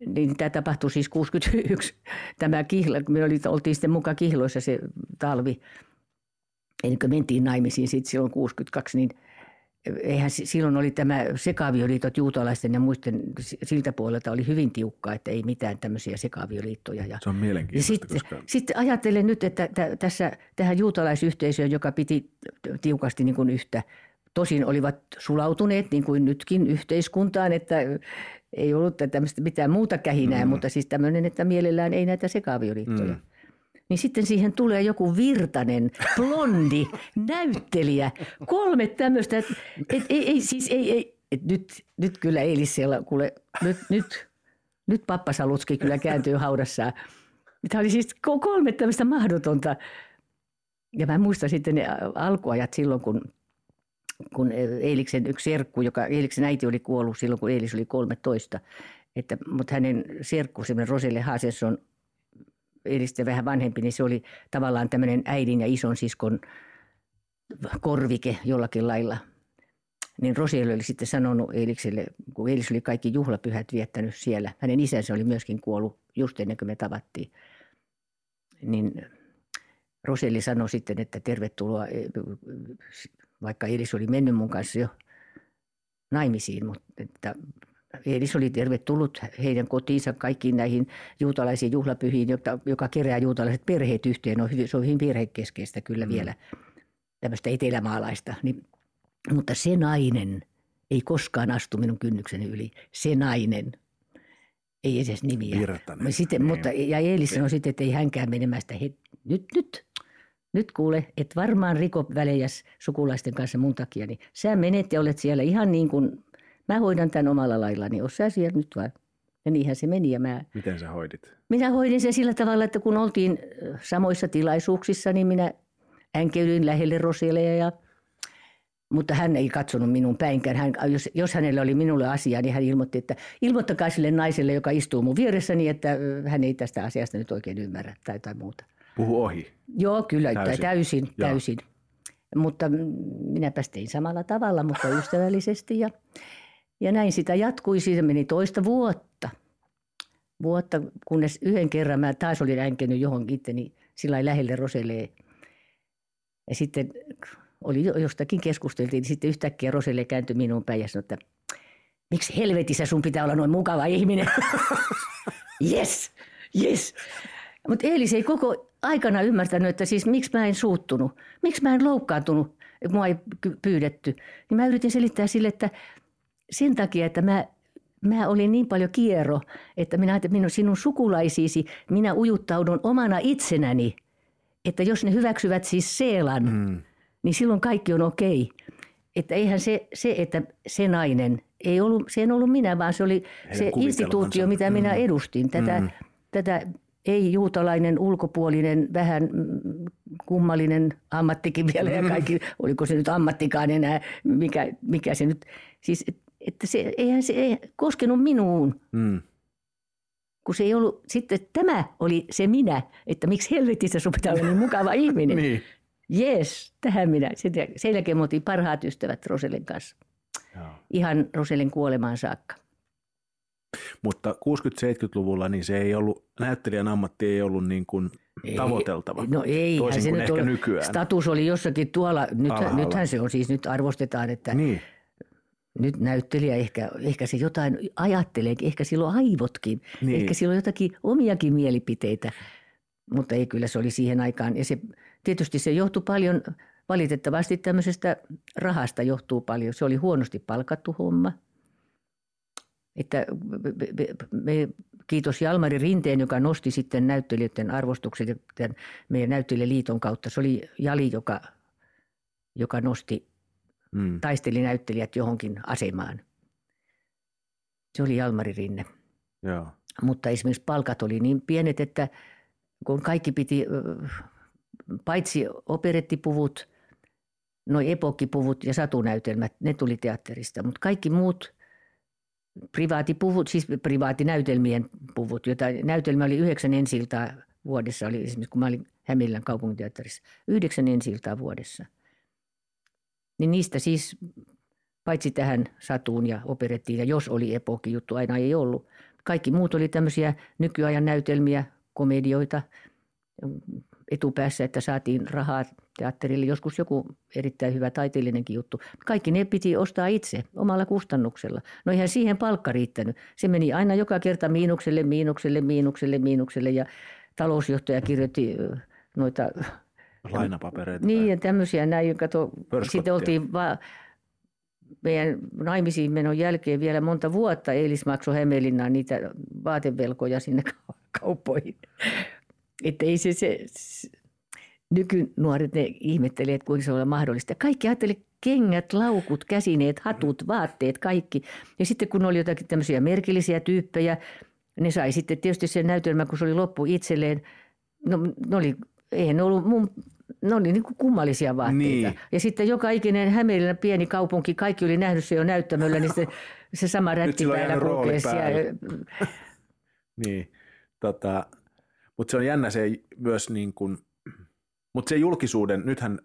niin tämä tapahtui siis 61, tämä kihla, me oli, oltiin sitten mukaan kihloissa se talvi, ennen kuin mentiin naimisiin sitten silloin 62, niin eihän silloin oli tämä sekaavioliitot juutalaisten ja muisten siltä puolelta oli hyvin tiukkaa, että ei mitään tämmöisiä sekaavioliittoja. Ja, Se on mielenkiintoista. Ja sitten, koska... sitten ajattelen nyt, että t- tässä tähän juutalaisyhteisöön, joka piti tiukasti niin kuin yhtä, tosin olivat sulautuneet niin kuin nytkin yhteiskuntaan, että ei ollut tämmöistä mitään muuta kähinää, mm. mutta siis tämmöinen, että mielellään ei näitä sekaavioliittoja. Mm niin sitten siihen tulee joku virtanen, blondi, näyttelijä, kolme tämmöistä, että et, ei, ei, siis ei, ei et nyt, nyt kyllä Eilis siellä, kuule, nyt, nyt, nyt pappasalutski kyllä kääntyy haudassaan. Tämä oli siis kolme tämmöistä mahdotonta. Ja mä muistan sitten ne alkuajat silloin, kun, kun Eiliksen yksi serkku, joka Eiliksen äiti oli kuollut silloin, kun Eilis oli 13. Että, mutta hänen serkku, semmoinen Roselle Haasesson, Eelistä vähän vanhempi, niin se oli tavallaan tämmöinen äidin ja ison siskon korvike jollakin lailla. Niin Rosiel oli sitten sanonut Eelikselle, kun Eelis oli kaikki juhlapyhät viettänyt siellä. Hänen isänsä oli myöskin kuollut just ennen kuin me tavattiin. Niin Roseli sanoi sitten, että tervetuloa, vaikka Eelis oli mennyt mun kanssa jo naimisiin, mutta että Eelis oli tervetullut heidän kotiinsa kaikkiin näihin juutalaisiin juhlapyhiin, joka, joka kerää juutalaiset perheet yhteen. No, se on hyvin perhekeskeistä kyllä mm. vielä, tämmöistä etelämaalaista. Niin, mutta se nainen ei koskaan astu minun kynnykseni yli. Se nainen. Ei edes nimiä. Virtanen. Sitten, niin. mutta, ja Eelis sanoi sitten, että ei hänkään menemästä. He, nyt, nyt, nyt kuule, et varmaan riko välejäs sukulaisten kanssa mun takia, niin sä menet ja olet siellä ihan niin kuin mä hoidan tämän omalla lailla, niin sä siellä nyt vaan. Ja niinhän se meni. Ja mä, Miten sä hoidit? Minä hoidin sen sillä tavalla, että kun oltiin samoissa tilaisuuksissa, niin minä änkeydyin lähelle Roseleja ja mutta hän ei katsonut minun päinkään. Hän, jos, jos hänellä oli minulle asia, niin hän ilmoitti, että ilmoittakaa sille naiselle, joka istuu mun vieressäni, että hän ei tästä asiasta nyt oikein ymmärrä tai jotain muuta. Puhu ohi. Joo, kyllä, täysin, täysin. täysin. Mutta minäpä tein samalla tavalla, mutta ystävällisesti. Ja ja näin sitä jatkui, siitä meni toista vuotta. Vuotta, kunnes yhden kerran mä taas olin änkenyt johonkin itteni sillä lähelle Roselee. Ja sitten oli jostakin keskusteltiin, niin sitten yhtäkkiä Roselle kääntyi minun päin ja sanoi, että miksi helvetissä sun pitää olla noin mukava ihminen? yes, yes. Mutta Eelis ei koko aikana ymmärtänyt, että siis miksi mä en suuttunut, miksi mä en loukkaantunut, mua ei pyydetty. Niin mä yritin selittää sille, että sen takia, että mä, mä olin niin paljon kierro, että minä ajattelin, minun sinun sukulaisiisi, minä ujuttaudun omana itsenäni. Että jos ne hyväksyvät siis Seelan, mm. niin silloin kaikki on okei. Että eihän se, se, että se nainen, ei ollut, se ei ollut minä, vaan se oli Heidän se instituutio, mitä mm. minä edustin. Tätä, mm. tätä ei-juutalainen, ulkopuolinen, vähän kummallinen ammattikin vielä ja mm. kaikki, oliko se nyt ammattikaan enää, mikä, mikä se nyt, siis että se, eihän se ei koskenut minuun. Mm. Kun se ei ollut, sitten tämä oli se minä, että miksi helvetissä sun pitää olla niin mukava ihminen. niin. Jees, tähän minä. Sen jälkeen me parhaat ystävät Roselen kanssa. Joo. Ihan Roselen kuolemaan saakka. Mutta 60-70-luvulla niin se ei ollut, näyttelijän ammatti ei ollut niin kuin ei, tavoiteltava. No ei, Toisin se kuin nyt ehkä oli, nykyään. status oli jossakin tuolla, nythän, nythän se on siis, nyt arvostetaan, että niin nyt näyttelijä ehkä, ehkä se jotain ajattelee, ehkä silloin aivotkin, niin. ehkä silloin jotakin omiakin mielipiteitä, mutta ei kyllä se oli siihen aikaan. Ja se, tietysti se johtui paljon, valitettavasti tämmöisestä rahasta johtuu paljon. Se oli huonosti palkattu homma. Että me, me, kiitos Jalmari Rinteen, joka nosti sitten näyttelijöiden arvostukset meidän näyttelijäliiton kautta. Se oli Jali, joka, joka nosti mm. taisteli näyttelijät johonkin asemaan. Se oli Jalmari Rinne. Joo. Mutta esimerkiksi palkat oli niin pienet, että kun kaikki piti, paitsi operettipuvut, noi epokkipuvut ja satunäytelmät, ne tuli teatterista, mutta kaikki muut privaattipuvut, siis privaatinäytelmien puvut, joita näytelmä oli yhdeksän ensiltaa vuodessa, oli esimerkiksi kun mä olin Hämillän kaupunginteatterissa, yhdeksän ensiltaa vuodessa – niin niistä siis, paitsi tähän satuun ja operettiin, ja jos oli epokki juttu, aina ei ollut. Kaikki muut oli tämmöisiä nykyajan näytelmiä, komedioita etupäässä, että saatiin rahaa teatterille. Joskus joku erittäin hyvä taiteellinenkin juttu. Kaikki ne piti ostaa itse omalla kustannuksella. No eihän siihen palkka riittänyt. Se meni aina joka kerta miinukselle, miinukselle, miinukselle, miinukselle ja talousjohtaja kirjoitti noita Lainapapereita. Niin, ja tämmöisiä näin. Kato, sitten oltiin vaan meidän naimisiin menon jälkeen vielä monta vuotta Eilis maksoi Hämeenlinnaan niitä vaatevelkoja sinne kauppoihin. Että ei se, se, se nykynuoret ne ihmettelee, että kuinka se on mahdollista. Kaikki ajatteli kengät, laukut, käsineet, hatut, vaatteet, kaikki. Ja sitten kun oli jotakin tämmöisiä merkillisiä tyyppejä, ne sai sitten tietysti sen näytelmän, kun se oli loppu itselleen. No, ne oli, eihän ne ollut mun ne oli niin kuin kummallisia vaatteita. Niin. Ja sitten joka ikinen Hämeenlinnan pieni kaupunki, kaikki oli nähnyt se jo näyttämöllä, niin se, se sama rätti päällä kulkee niin, tota, Mutta se on jännä se myös niin kuin, mutta se julkisuuden, nythän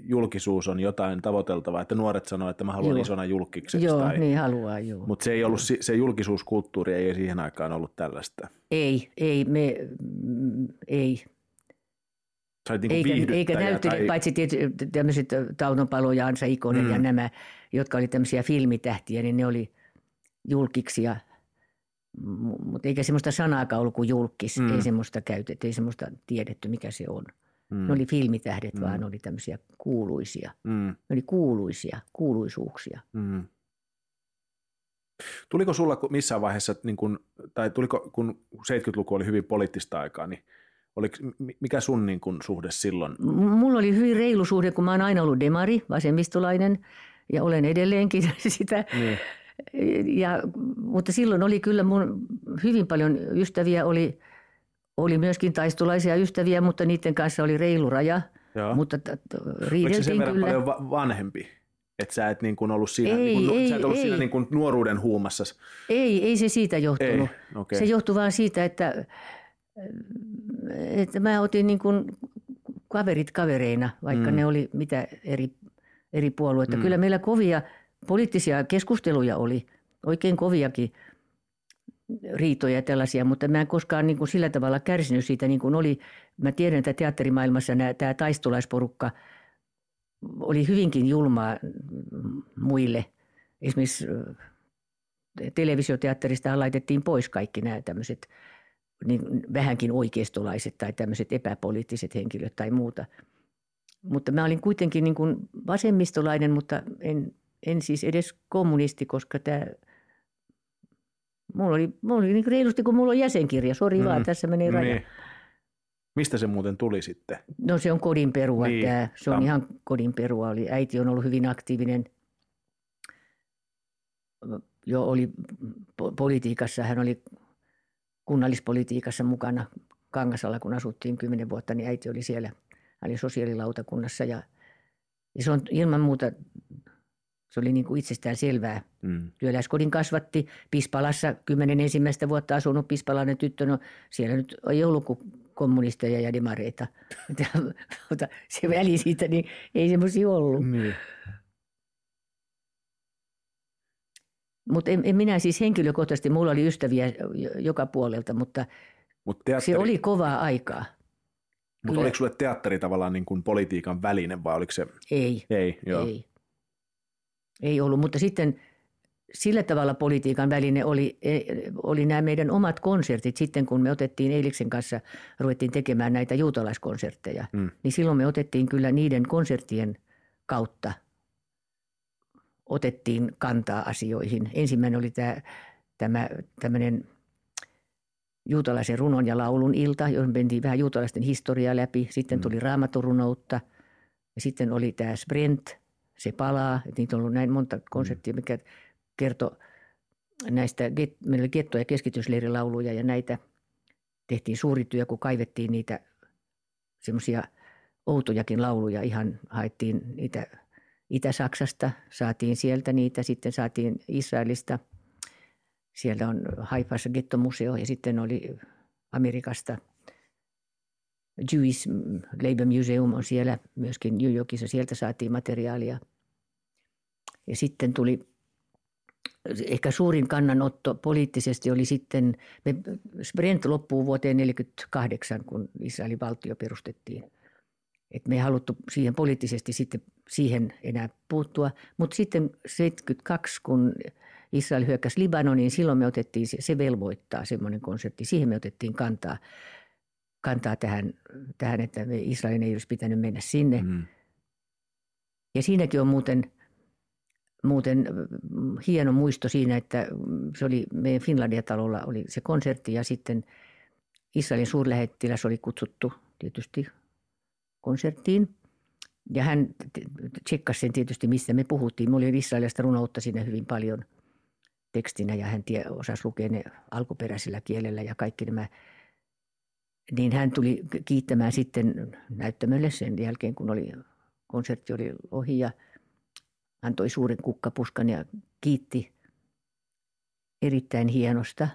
julkisuus on jotain tavoiteltavaa, että nuoret sanoo, että mä haluan joo. isona julkikseksi. Joo, tai, niin haluaa, joo. Mutta se ei ollut, se julkisuuskulttuuri ei siihen aikaan ollut tällaista. Ei, ei, me, mm, ei. Niin eikä, eikä näyttelijät, tai... paitsi tämmöiset Tauno Palo ja Ansa Ikonen mm. ja nämä, jotka oli tämmöisiä filmitähtiä, niin ne oli julkiksi mutta eikä semmoista sanaakaan ollut kuin julkis, mm. ei semmoista käytetty, ei semmoista tiedetty, mikä se on. Mm. Ne oli filmitähdet, mm. vaan ne oli tämmöisiä kuuluisia. Mm. Ne oli kuuluisia, kuuluisuuksia. Mm. Tuliko sulla missään vaiheessa, niin kun, tai tuliko, kun 70-luku oli hyvin poliittista aikaa, niin oliko, mikä sun niin kun, suhde silloin? Mulla oli hyvin reilu suhde, kun mä oon aina ollut demari, vasemmistolainen, ja olen edelleenkin sitä. Niin. Ja, mutta silloin oli kyllä mun hyvin paljon ystäviä, oli – oli myöskin taistolaisia ystäviä, mutta niiden kanssa oli reilu raja. Joo. Mutta t- t- riideltiin se kyllä. paljon va- vanhempi? Että sä et niin kuin ollut siinä, ei, niin kuin, ei, sä et ollut ei. siinä niin kuin nuoruuden huumassa. Ei, ei se siitä johtunut. Ei, okay. Se johtui vaan siitä, että, että mä otin niin kuin kaverit kavereina, vaikka mm. ne oli mitä eri, eri puolueita. Mm. Kyllä meillä kovia poliittisia keskusteluja oli, oikein koviakin – riitoja ja tällaisia, mutta mä en koskaan niin kuin sillä tavalla kärsinyt siitä niin kuin oli. Mä tiedän, että teatterimaailmassa nämä, tämä taistolaisporukka oli hyvinkin julmaa muille. Esimerkiksi televisioteatterista laitettiin pois kaikki nämä tämmöiset niin vähänkin oikeistolaiset tai tämmöiset epäpoliittiset henkilöt tai muuta. Mutta mä olin kuitenkin niin kuin vasemmistolainen, mutta en, en siis edes kommunisti, koska tämä – Mulla oli, mulla oli niin reilusti, kun mulla on jäsenkirja. Sori mm. vaan, tässä meni raja. Niin. Mistä se muuten tuli sitten? No se on kodin perua niin. tämä. Se on Tam. ihan kodin perua. Oli, äiti on ollut hyvin aktiivinen. Jo oli politiikassa, hän oli kunnallispolitiikassa mukana Kangasalla, kun asuttiin kymmenen vuotta, niin äiti oli siellä. Hän oli sosiaalilautakunnassa ja, ja se on ilman muuta se oli niin kuin itsestään selvää. Mm. Työläiskodin kasvatti Pispalassa kymmenen ensimmäistä vuotta asunut pispalainen tyttö. No siellä nyt ei ollut kuin kommunisteja ja demareita. Mutta se väli siitä, niin ei semmoisia ollut. Mm. Mutta en, en, minä siis henkilökohtaisesti, mulla oli ystäviä joka puolelta, mutta Mut teatteri... se oli kovaa aikaa. Mutta oliko sulle teatteri tavallaan niin kuin politiikan väline vai oliko se? Ei, ei, joo. ei. Ei ollut, mutta sitten sillä tavalla politiikan väline oli, e, oli nämä meidän omat konsertit. Sitten kun me otettiin Eiliksen kanssa, ruvettiin tekemään näitä juutalaiskonsertteja, mm. niin silloin me otettiin kyllä niiden konserttien kautta otettiin kantaa asioihin. Ensimmäinen oli tämä, tämä tämmöinen juutalaisen runon ja laulun ilta, johon mentiin vähän juutalaisten historiaa läpi. Sitten mm. tuli raamaturunoutta ja sitten oli tämä Sprint – se palaa. Että niitä on ollut näin monta konserttia, mikä kertoo näistä, meillä oli getto- ja keskitysleirilauluja ja näitä tehtiin suuri työ, kun kaivettiin niitä semmoisia outojakin lauluja. Ihan haettiin niitä Itä-Saksasta, saatiin sieltä niitä, sitten saatiin Israelista. Siellä on Haifassa gettomuseo ja sitten oli Amerikasta – Jewish Labor Museum on siellä myöskin New Yorkissa, sieltä saatiin materiaalia – ja sitten tuli ehkä suurin kannanotto poliittisesti oli sitten, me, Sprint loppuu vuoteen 1948, kun Israelin valtio perustettiin. Et me ei haluttu siihen poliittisesti sitten siihen enää puuttua. Mutta sitten 72, kun Israel hyökkäsi Libanoniin, silloin me otettiin, se velvoittaa semmoinen konsepti, siihen me otettiin kantaa, kantaa tähän, tähän, että Israelin ei olisi pitänyt mennä sinne. Mm. Ja siinäkin on muuten – muuten mm, hieno muisto siinä, että mm, se oli meidän Finlandia-talolla oli se konsertti ja sitten Israelin suurlähettiläs oli kutsuttu tietysti konserttiin. Ja hän tsekkasi sen tietysti, mistä me puhuttiin. Mulla oli Israelista runoutta siinä hyvin paljon tekstinä ja hän tie, osasi lukea ne alkuperäisellä kielellä ja kaikki nämä. Niin hän tuli kiittämään sitten näyttämölle sen jälkeen, kun oli, konsertti oli ohi ja – antoi suuren kukkapuskan ja kiitti erittäin hienosta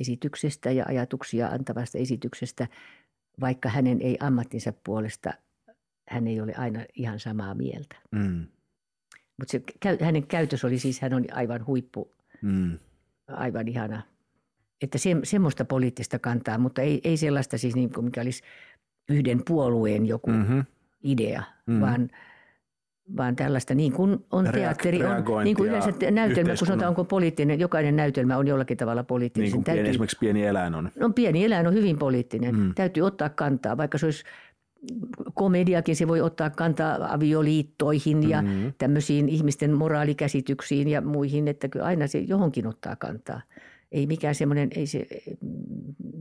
esityksestä ja ajatuksia antavasta esityksestä, vaikka hänen ei ammattinsa puolesta, hän ei ole aina ihan samaa mieltä. Mm. Mutta hänen käytös oli siis, hän oli aivan huippu, Mm. aivan ihana. Että se, semmoista poliittista kantaa, mutta ei, ei sellaista siis niin kuin mikä olisi yhden puolueen joku Mm-hmm. idea, Mm. mm. vaan, vaan tällaista niin kuin on Reak- teatteri, on, niin kuin yleensä näytelmä, kun sanotaan onko poliittinen, jokainen näytelmä on jollakin tavalla poliittinen. Niin kuin pieni, täytyy, esimerkiksi pieni eläin on. no pieni eläin on hyvin poliittinen, Mm. täytyy ottaa kantaa, vaikka se olisi komediakin, se voi ottaa kantaa avioliittoihin ja Mm. tämmöisiin ihmisten moraalikäsityksiin ja muihin, että kyllä aina se johonkin ottaa kantaa. Ei mikään semmoinen, ei se,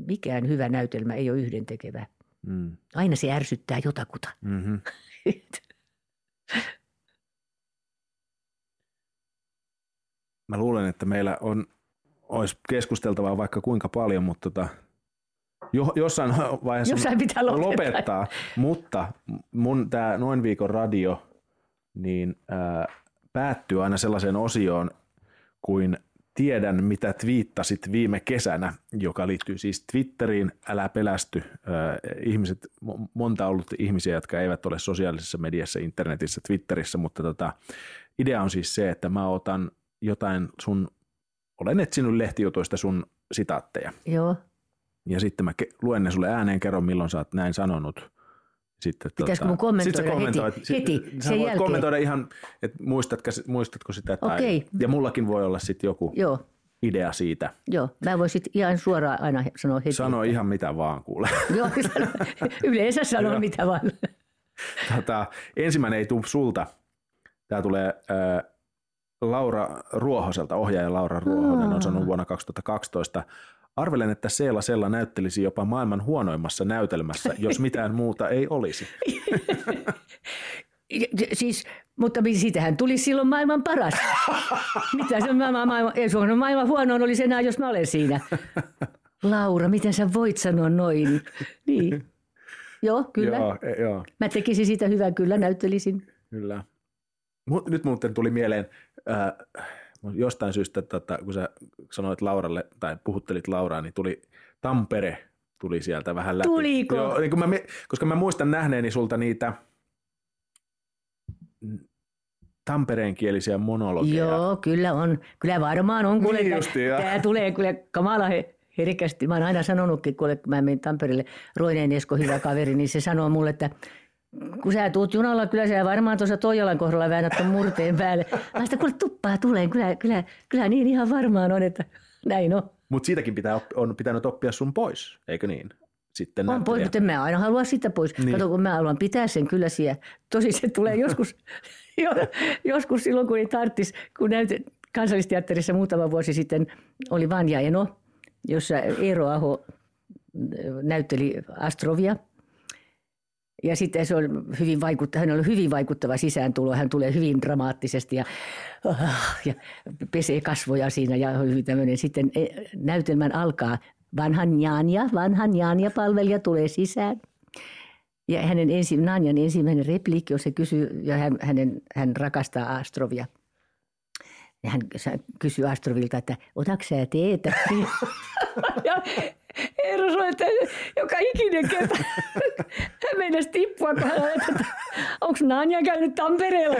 mikään hyvä näytelmä ei ole yhdentekevä. Mm. Aina se ärsyttää jotakuta. Mm-hmm. Mä luulen, että meillä on, olisi keskusteltavaa vaikka kuinka paljon, mutta tota, jo, jossain vaiheessa Jossain pitää lopettaa. lopettaa. Mutta mun tämä noin viikon radio niin ää, päättyy aina sellaiseen osioon kuin tiedän, mitä twiittasit viime kesänä, joka liittyy siis Twitteriin, älä pelästy. Ihmiset, mo- monta on ollut ihmisiä, jotka eivät ole sosiaalisessa mediassa, internetissä, Twitterissä, mutta tota, idea on siis se, että mä otan jotain sun, olen etsinyt lehtijutuista sun sitaatteja. Joo. Ja sitten mä luen ne sulle ääneen, kerron milloin sä oot näin sanonut. Sitten, Pitäisikö mun kommentoida sit sä heti- kommentoit, heti sen voit jälkeen? kommentoida ihan, että muistatko, muistatko sitä. Tai, Okei. Ja mullakin voi olla sitten joku Joo, idea siitä. joo. Mä voisin ihan suoraan aina sanoa heti. Sano ihan mitä vaan kuule. Joo, sano, yleensä sanoo Joo. mitä vaan. tota, ensimmäinen ei tule sulta. Tämä tulee äh, Laura Ruohoselta, ohjaaja Laura Ruohonen on Aa. sanonut vuonna 2012. Arvelen, että Seela Sella näyttelisi jopa maailman huonoimmassa näytelmässä, jos mitään muuta ei olisi. Siis, mutta siitähän tuli silloin maailman paras. Mitä se on maailman, maailman, ei se on maailman huonoin olisi enää, jos mä olen siinä. Laura, miten sä voit sanoa noin? Niin. Joo, kyllä. Joo, e- joo. Mä tekisin siitä hyvän, kyllä näyttelisin. Kyllä. Nyt muuten tuli mieleen äh, jostain syystä, tota, kun sä sanoit Lauralle tai puhuttelit Lauraa, niin tuli Tampere tuli sieltä vähän läpi. Tuliko? Joo, niin kun mä, koska mä muistan nähneeni sulta niitä mm, tampereenkielisiä monologeja. Joo, kyllä on. Kyllä varmaan on. Kuule, Niin justiin. Tää tulee kyllä kamala he, herkästi. Mä oon aina sanonutkin, kun mä menin Tampereelle, Roineen Esko, hyvä kaveri, niin se sanoo mulle, että kun sä tuut junalla, kyllä sä varmaan tuossa Toijalan kohdalla väännät ton murteen päälle. Mä sitä kuule tuppaa tuleen, kyllä, kyllä, kyllä niin ihan varmaan on, että näin on. Mutta siitäkin pitää, on pitänyt oppia sun pois, eikö niin? Sitten On pois, mutta mä aina halua sitä pois. Niin. Kato, kun mä haluan pitää sen kyllä siellä. Tosi se tulee joskus, jo, joskus silloin, kun ei tarttis, kun näyt, kansallisteatterissa muutama vuosi sitten oli Vanja Eno, jossa Eero Aho näytteli Astrovia. Ja sitten se on hyvin vaikuttava, hän oli hyvin vaikuttava sisääntulo. Hän tulee hyvin dramaattisesti ja, ah, ja pesee kasvoja siinä ja on hyvin tämmöinen. Sitten eh, näytelmän alkaa vanhan Janja, vanhan Janja palvelija tulee sisään. Ja hänen ensi, Nanjan ensimmäinen repliikki on se kysyy, ja hän, hänen, hän rakastaa Astrovia. Ja hän kysyy Astrovilta, että otatko sä teetä? ja Eero sanoi, että joka ikinen kerta hän meinasi tippua, kun hän että onko Nanja käynyt Tampereella?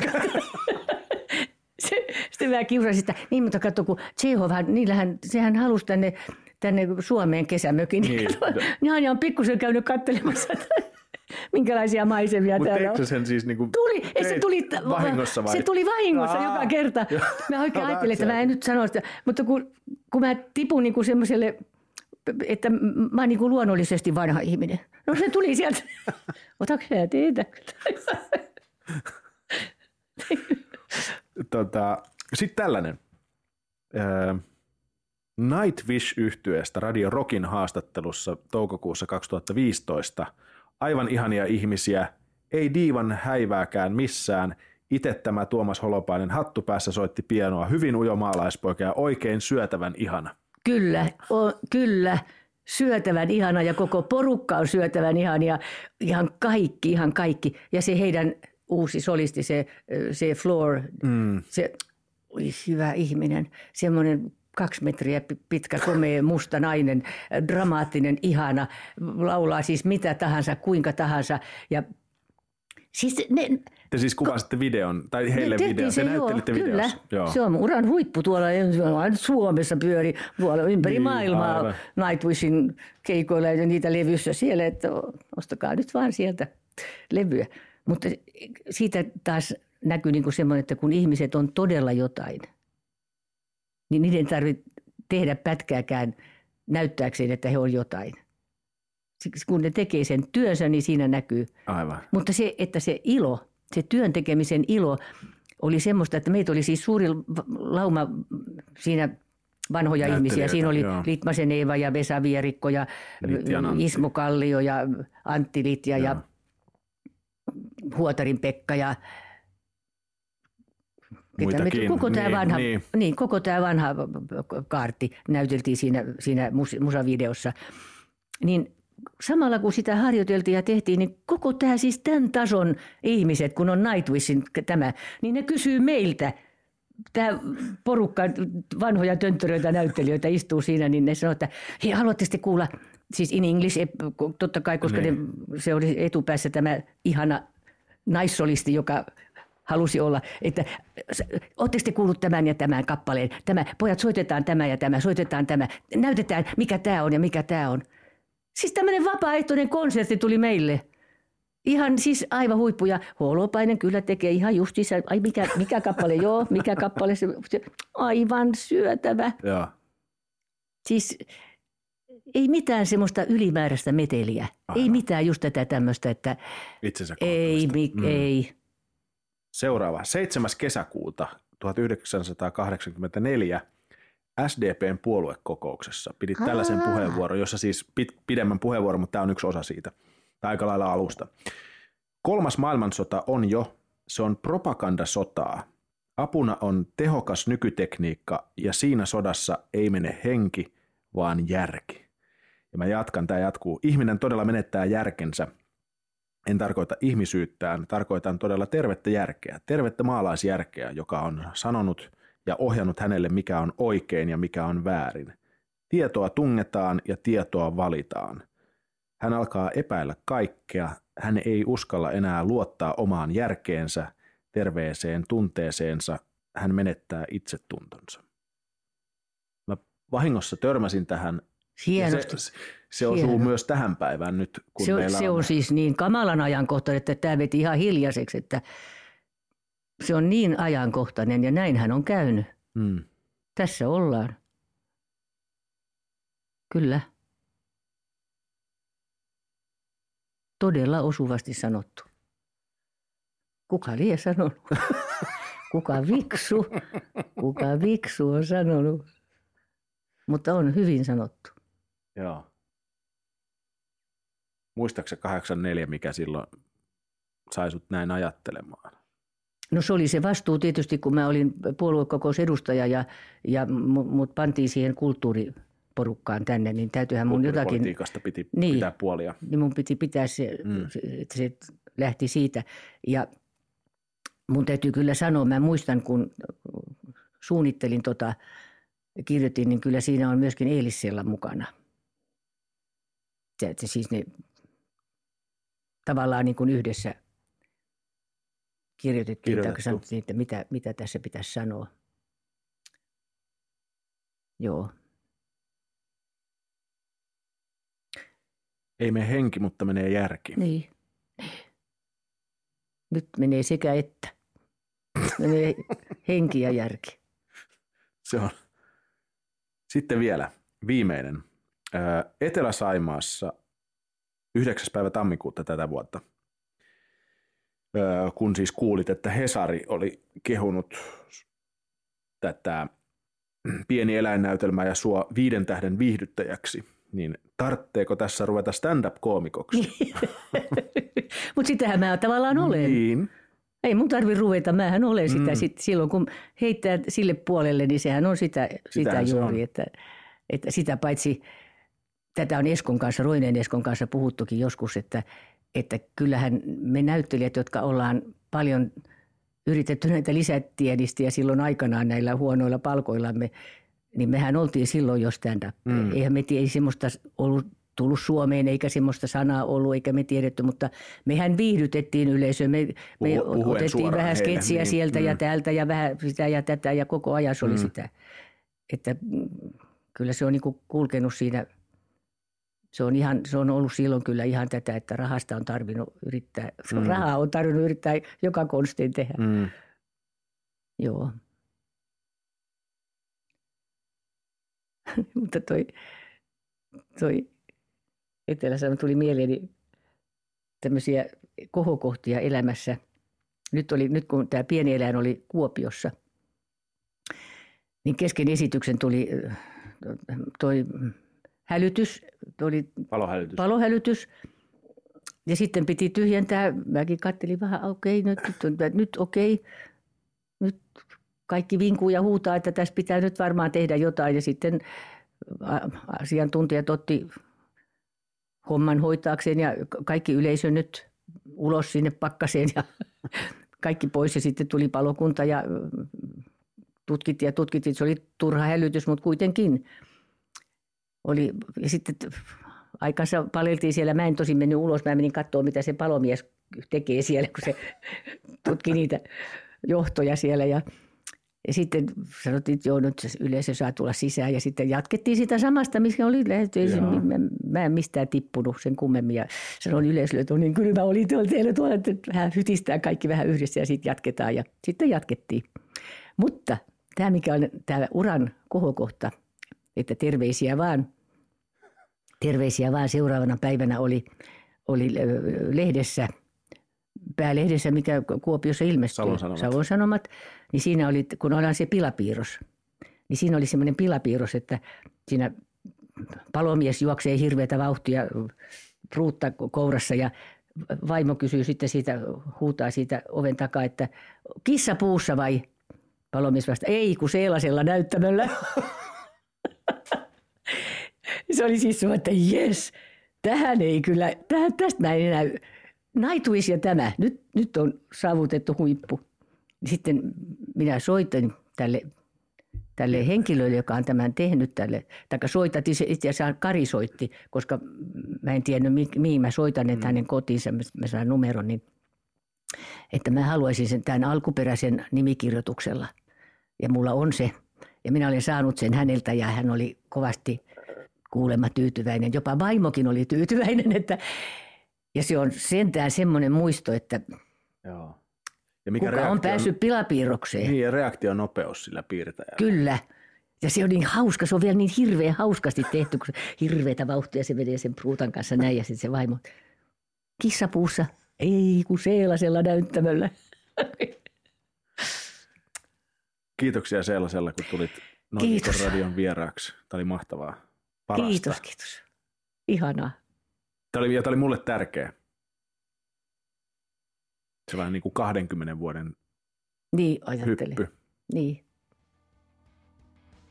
se, sitten mä kiusasin sitä, niin mutta katso, kun Tsehovhan, niillähän, sehän halusi tänne, tänne Suomeen kesämökin. Niin. Niin. Nanja on pikkusen käynyt katselemassa, että minkälaisia maisemia Mutta täällä on. sen siis niinku, Tuli, ei se teit tuli vahingossa vai? Se tuli vahingossa Aa. joka kerta. Mä oikein No, ajattelin, että mä en nyt sano sitä, mutta kun, kun mä tipun niin kuin semmoiselle, että mä oon niin kuin luonnollisesti vanha ihminen. No se tuli sieltä. Otatko sä teetä? tota, sitten tällainen. Öö, Nightwish yhtyeestä Radio Rockin haastattelussa toukokuussa 2015. Aivan ihania ihmisiä, ei diivan häivääkään missään. Itse tämä Tuomas Holopainen hattupäässä soitti pianoa, hyvin ujo maalaispoika ja oikein syötävän ihana. Kyllä, o, kyllä. Syötävän ihana ja koko porukka on syötävän ihana ja ihan kaikki, ihan kaikki. Ja se heidän uusi solisti, se, se Floor, Mm. se oli hyvä ihminen. Semmoinen kaksi metriä pitkä, komea, musta nainen, dramaattinen, ihana, laulaa siis mitä tahansa, kuinka tahansa. Ja siis ne, te siis kuvasitte videon, tai heille videon, se, te näyttelitte joo, videossa. Kyllä, joo. se on uran huippu tuolla, Suomessa pyöri tuolla ympäri niin, maailmaa aivan. Nightwishin keikoilla ja niitä levyssä siellä, että ostakaa nyt vaan sieltä levyä. Mutta siitä taas näkyy niin kuin semmoinen, että kun ihmiset on todella jotain, niin niiden tarvitse tehdä pätkääkään näyttääkseen, että he on jotain. Siksi kun ne tekee sen työnsä, niin siinä näkyy. Aivan. Mutta se, että se ilo, se työn tekemisen ilo oli semmoista, että meitä oli siis suuri lauma siinä vanhoja ihmisiä. Siinä oli joo. Litmasen Eeva ja Vesa Vierikko ja Ismo Kallio ja Antti Litja joo. ja Huotarin Pekka ja Muitakin. Koko tämä niin, vanha, niin. Niin, koko tämä vanha kaarti näyteltiin siinä, siinä musavideossa. Niin samalla kun sitä harjoiteltiin ja tehtiin, niin koko tämä siis tämän tason ihmiset, kun on Nightwishin tämä, niin ne kysyy meiltä, tämä porukka vanhoja tönttöröitä näyttelijöitä istuu siinä, niin ne sanoo, että hei, haluatte sitten kuulla, siis in English, totta kai, koska niin. ne, se oli etupäässä tämä ihana naissolisti, joka halusi olla, että oletteko te kuullut tämän ja tämän kappaleen? Tämä, pojat, soitetaan tämä ja tämä, soitetaan tämä. Näytetään, mikä tämä on ja mikä tämä on. Siis tämmöinen vapaaehtoinen konsertti tuli meille. Ihan siis aivan huippu. Ja Holopainen kyllä tekee ihan justiinsa. Ai mikä, mikä kappale, joo, mikä kappale se, se aivan syötävä. Joo. Siis ei mitään semmoista ylimääräistä meteliä. Aivan. Ei mitään just tätä tämmöistä, että Itsensä ei, mi, mm. ei. Seuraava. 7. kesäkuuta 1984 SDPn puoluekokouksessa pidit Aa. tällaisen puheenvuoron, jossa siis pit, pidemmän puheenvuoron, mutta tämä on yksi osa siitä, tai aika lailla alusta. Kolmas maailmansota on jo, se on propagandasotaa. Apuna on tehokas nykytekniikka ja siinä sodassa ei mene henki, vaan järki. Ja mä jatkan, tämä jatkuu. Ihminen todella menettää järkensä. En tarkoita ihmisyyttään, tarkoitan todella tervettä järkeä, tervettä maalaisjärkeä, joka on sanonut – ja ohjannut hänelle, mikä on oikein ja mikä on väärin. Tietoa tungetaan ja tietoa valitaan. Hän alkaa epäillä kaikkea, hän ei uskalla enää luottaa omaan järkeensä, terveeseen tunteeseensa, hän menettää itsetuntonsa. Mä vahingossa törmäsin tähän. Hienosti. Se, se osuu Hieno. myös tähän päivään nyt. Kun se, on, se on, on siis niin kamalan ajankohta, että tämä veti ihan hiljaiseksi, että se on niin ajankohtainen ja näin hän on käynyt. Mm. Tässä ollaan. Kyllä. Todella osuvasti sanottu. Kuka lie sanonut? Kuka viksu? Kuka viksu on sanonut? Mutta on hyvin sanottu. Joo. Muistaakseni 84, mikä silloin sai sut näin ajattelemaan? No se oli se vastuu tietysti, kun mä olin puoluekokousedustaja ja, ja mut pantiin siihen kulttuuriporukkaan tänne, niin täytyyhän mun jotakin... Piti niin, pitää puolia. Niin mun piti pitää se, mm. että se lähti siitä. Ja mun täytyy kyllä sanoa, mä muistan kun suunnittelin tota, kirjoitin, niin kyllä siinä on myöskin Eelissella mukana. Se, se siis ne tavallaan niin kuin yhdessä kirjoitettiin, tai sanottiin, että mitä, mitä tässä pitäisi sanoa. Joo. Ei mene henki, mutta menee järki. Niin. Nyt menee sekä että. Menee henki ja järki. Se on. Sitten vielä viimeinen. Etelä-Saimaassa 9. päivä tammikuuta tätä vuotta kun siis kuulit, että Hesari oli kehunut tätä pieni eläinnäytelmää ja sua viiden tähden viihdyttäjäksi, niin tartteeko tässä ruveta stand-up-koomikoksi? Mutta sitähän mä tavallaan olen. Niin. Ei mun tarvi ruveta, mähän olen sitä mm. sit silloin, kun heittää sille puolelle, niin sehän on sitä, sitä juuri, on. Että, että sitä paitsi, tätä on Eskon kanssa, Roineen Eskon kanssa puhuttukin joskus, että että kyllähän me näyttelijät, jotka ollaan paljon yritetty näitä lisätiedistiä silloin aikanaan näillä huonoilla palkoillamme, niin mehän oltiin silloin jo stand-up. Mm. Eihän me ei semmoista ollut tullut Suomeen eikä semmoista sanaa ollut eikä me tiedetty, mutta mehän viihdytettiin yleisöä. Me, me Puhu, otettiin vähän sketsiä niin, sieltä mm. ja täältä ja vähän sitä ja tätä ja koko ajan se oli mm. sitä. Että mm, kyllä se on niin kulkenut siinä. Se on, ihan, se on ollut silloin kyllä ihan tätä, että rahasta on tarvinnut yrittää, mm. rahaa on tarvinnut yrittää joka konstin tehdä. Mm. Joo. mutta toi, toi Etelä tuli mieleeni tämmöisiä kohokohtia elämässä. Nyt, oli, nyt kun tämä pieni eläin oli Kuopiossa, niin kesken esityksen tuli toi hälytys, oli palohälytys. palohälytys. Ja sitten piti tyhjentää, mäkin kattelin vähän, okei, okay, nyt, nyt, nyt okei, okay. nyt kaikki vinkuu ja huutaa, että tässä pitää nyt varmaan tehdä jotain. Ja sitten asiantuntijat otti homman hoitaakseen ja kaikki yleisö nyt ulos sinne pakkaseen ja kaikki pois ja sitten tuli palokunta ja tutkittiin ja tutkittiin. Se oli turha hälytys, mutta kuitenkin oli. Ja sitten aikansa paleltiin siellä. Mä en tosi mennyt ulos. Mä menin katsoa, mitä se palomies tekee siellä, kun se tutki niitä johtoja siellä. Ja ja sitten sanottiin, että joo, nyt yleisö saa tulla sisään. Ja sitten jatkettiin sitä samasta, missä oli lähdetty. Mä, mä en mistään tippunut sen kummemmin. Ja sanoin yleisölle, että niin kyllä mä olin tuolla teillä tuolla, että vähän hytistää kaikki vähän yhdessä ja sitten jatketaan. Ja sitten jatkettiin. Mutta tämä, mikä on tämä uran kohokohta, että terveisiä vaan, terveisiä vaan seuraavana päivänä oli, oli lehdessä – päälehdessä, mikä Kuopiossa ilmestyi, Savon Sanomat. Savon Sanomat, niin siinä oli, kun ollaan se pilapiirros, niin siinä oli semmoinen pilapiirros, että siinä palomies juoksee hirveätä vauhtia ruutta kourassa ja vaimo kysyy sitten siitä, huutaa siitä oven takaa, että kissa puussa vai? Palomies vasta, ei kun seelasella näyttämöllä. se oli siis semmoinen, että jes, tähän ei kyllä, tähän, tästä mä en enää naituisia tämä, nyt, nyt on saavutettu huippu. Sitten minä soitin tälle, tälle henkilölle, joka on tämän tehnyt tälle, tai soitatin se itse asiassa Kari soitti, koska mä en tiennyt mihin mä soitan, että mm. hänen kotiinsa mä saan numeron, niin että mä haluaisin sen tämän alkuperäisen nimikirjoituksella. Ja mulla on se. Ja minä olen saanut sen häneltä ja hän oli kovasti kuulemma tyytyväinen. Jopa vaimokin oli tyytyväinen, että ja se on sentään semmoinen muisto, että Joo. Ja mikä kuka on päässyt pilapiirrokseen. Niin, ja reaktionopeus sillä piirtäjällä. Kyllä. Ja se on niin hauska, se on vielä niin hirveän hauskasti tehty, kun hirveätä vauhtia se vedee sen pruutan kanssa näin ja sitten se vaimo, kissapuussa, ei kun seelasella näyttämöllä. Kiitoksia sellaisella, kun tulit Kiitos. radion vieraaksi. Tämä oli mahtavaa. Parasta. Kiitos, kiitos. Ihanaa. Tämä oli, tämä oli mulle tärkeä. Se vähän niin kuin 20 vuoden niin, ajattelin. hyppy. Niin.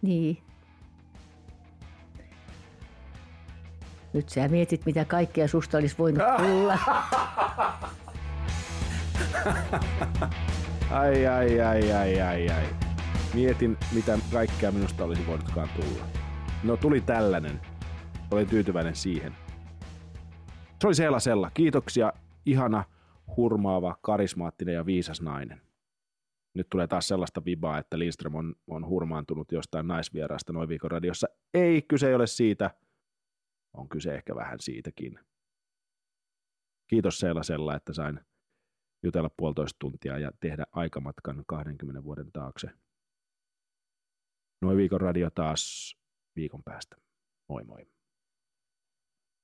Niin. Nyt sä mietit, mitä kaikkea susta olisi voinut tulla. ai, ai, ai, ai, ai, ai. Mietin, mitä kaikkea minusta olisi voinutkaan tulla. No tuli tällainen. Olen tyytyväinen siihen. Se oli Seela Sella. Kiitoksia. Ihana, hurmaava, karismaattinen ja viisas nainen. Nyt tulee taas sellaista vibaa, että Lindström on, on hurmaantunut jostain naisvieraasta noin viikon radiossa. Ei, kyse ei ole siitä. On kyse ehkä vähän siitäkin. Kiitos Seela Sella, että sain jutella puolitoista tuntia ja tehdä aikamatkan 20 vuoden taakse. Noin viikon radio taas viikon päästä. Moi moi.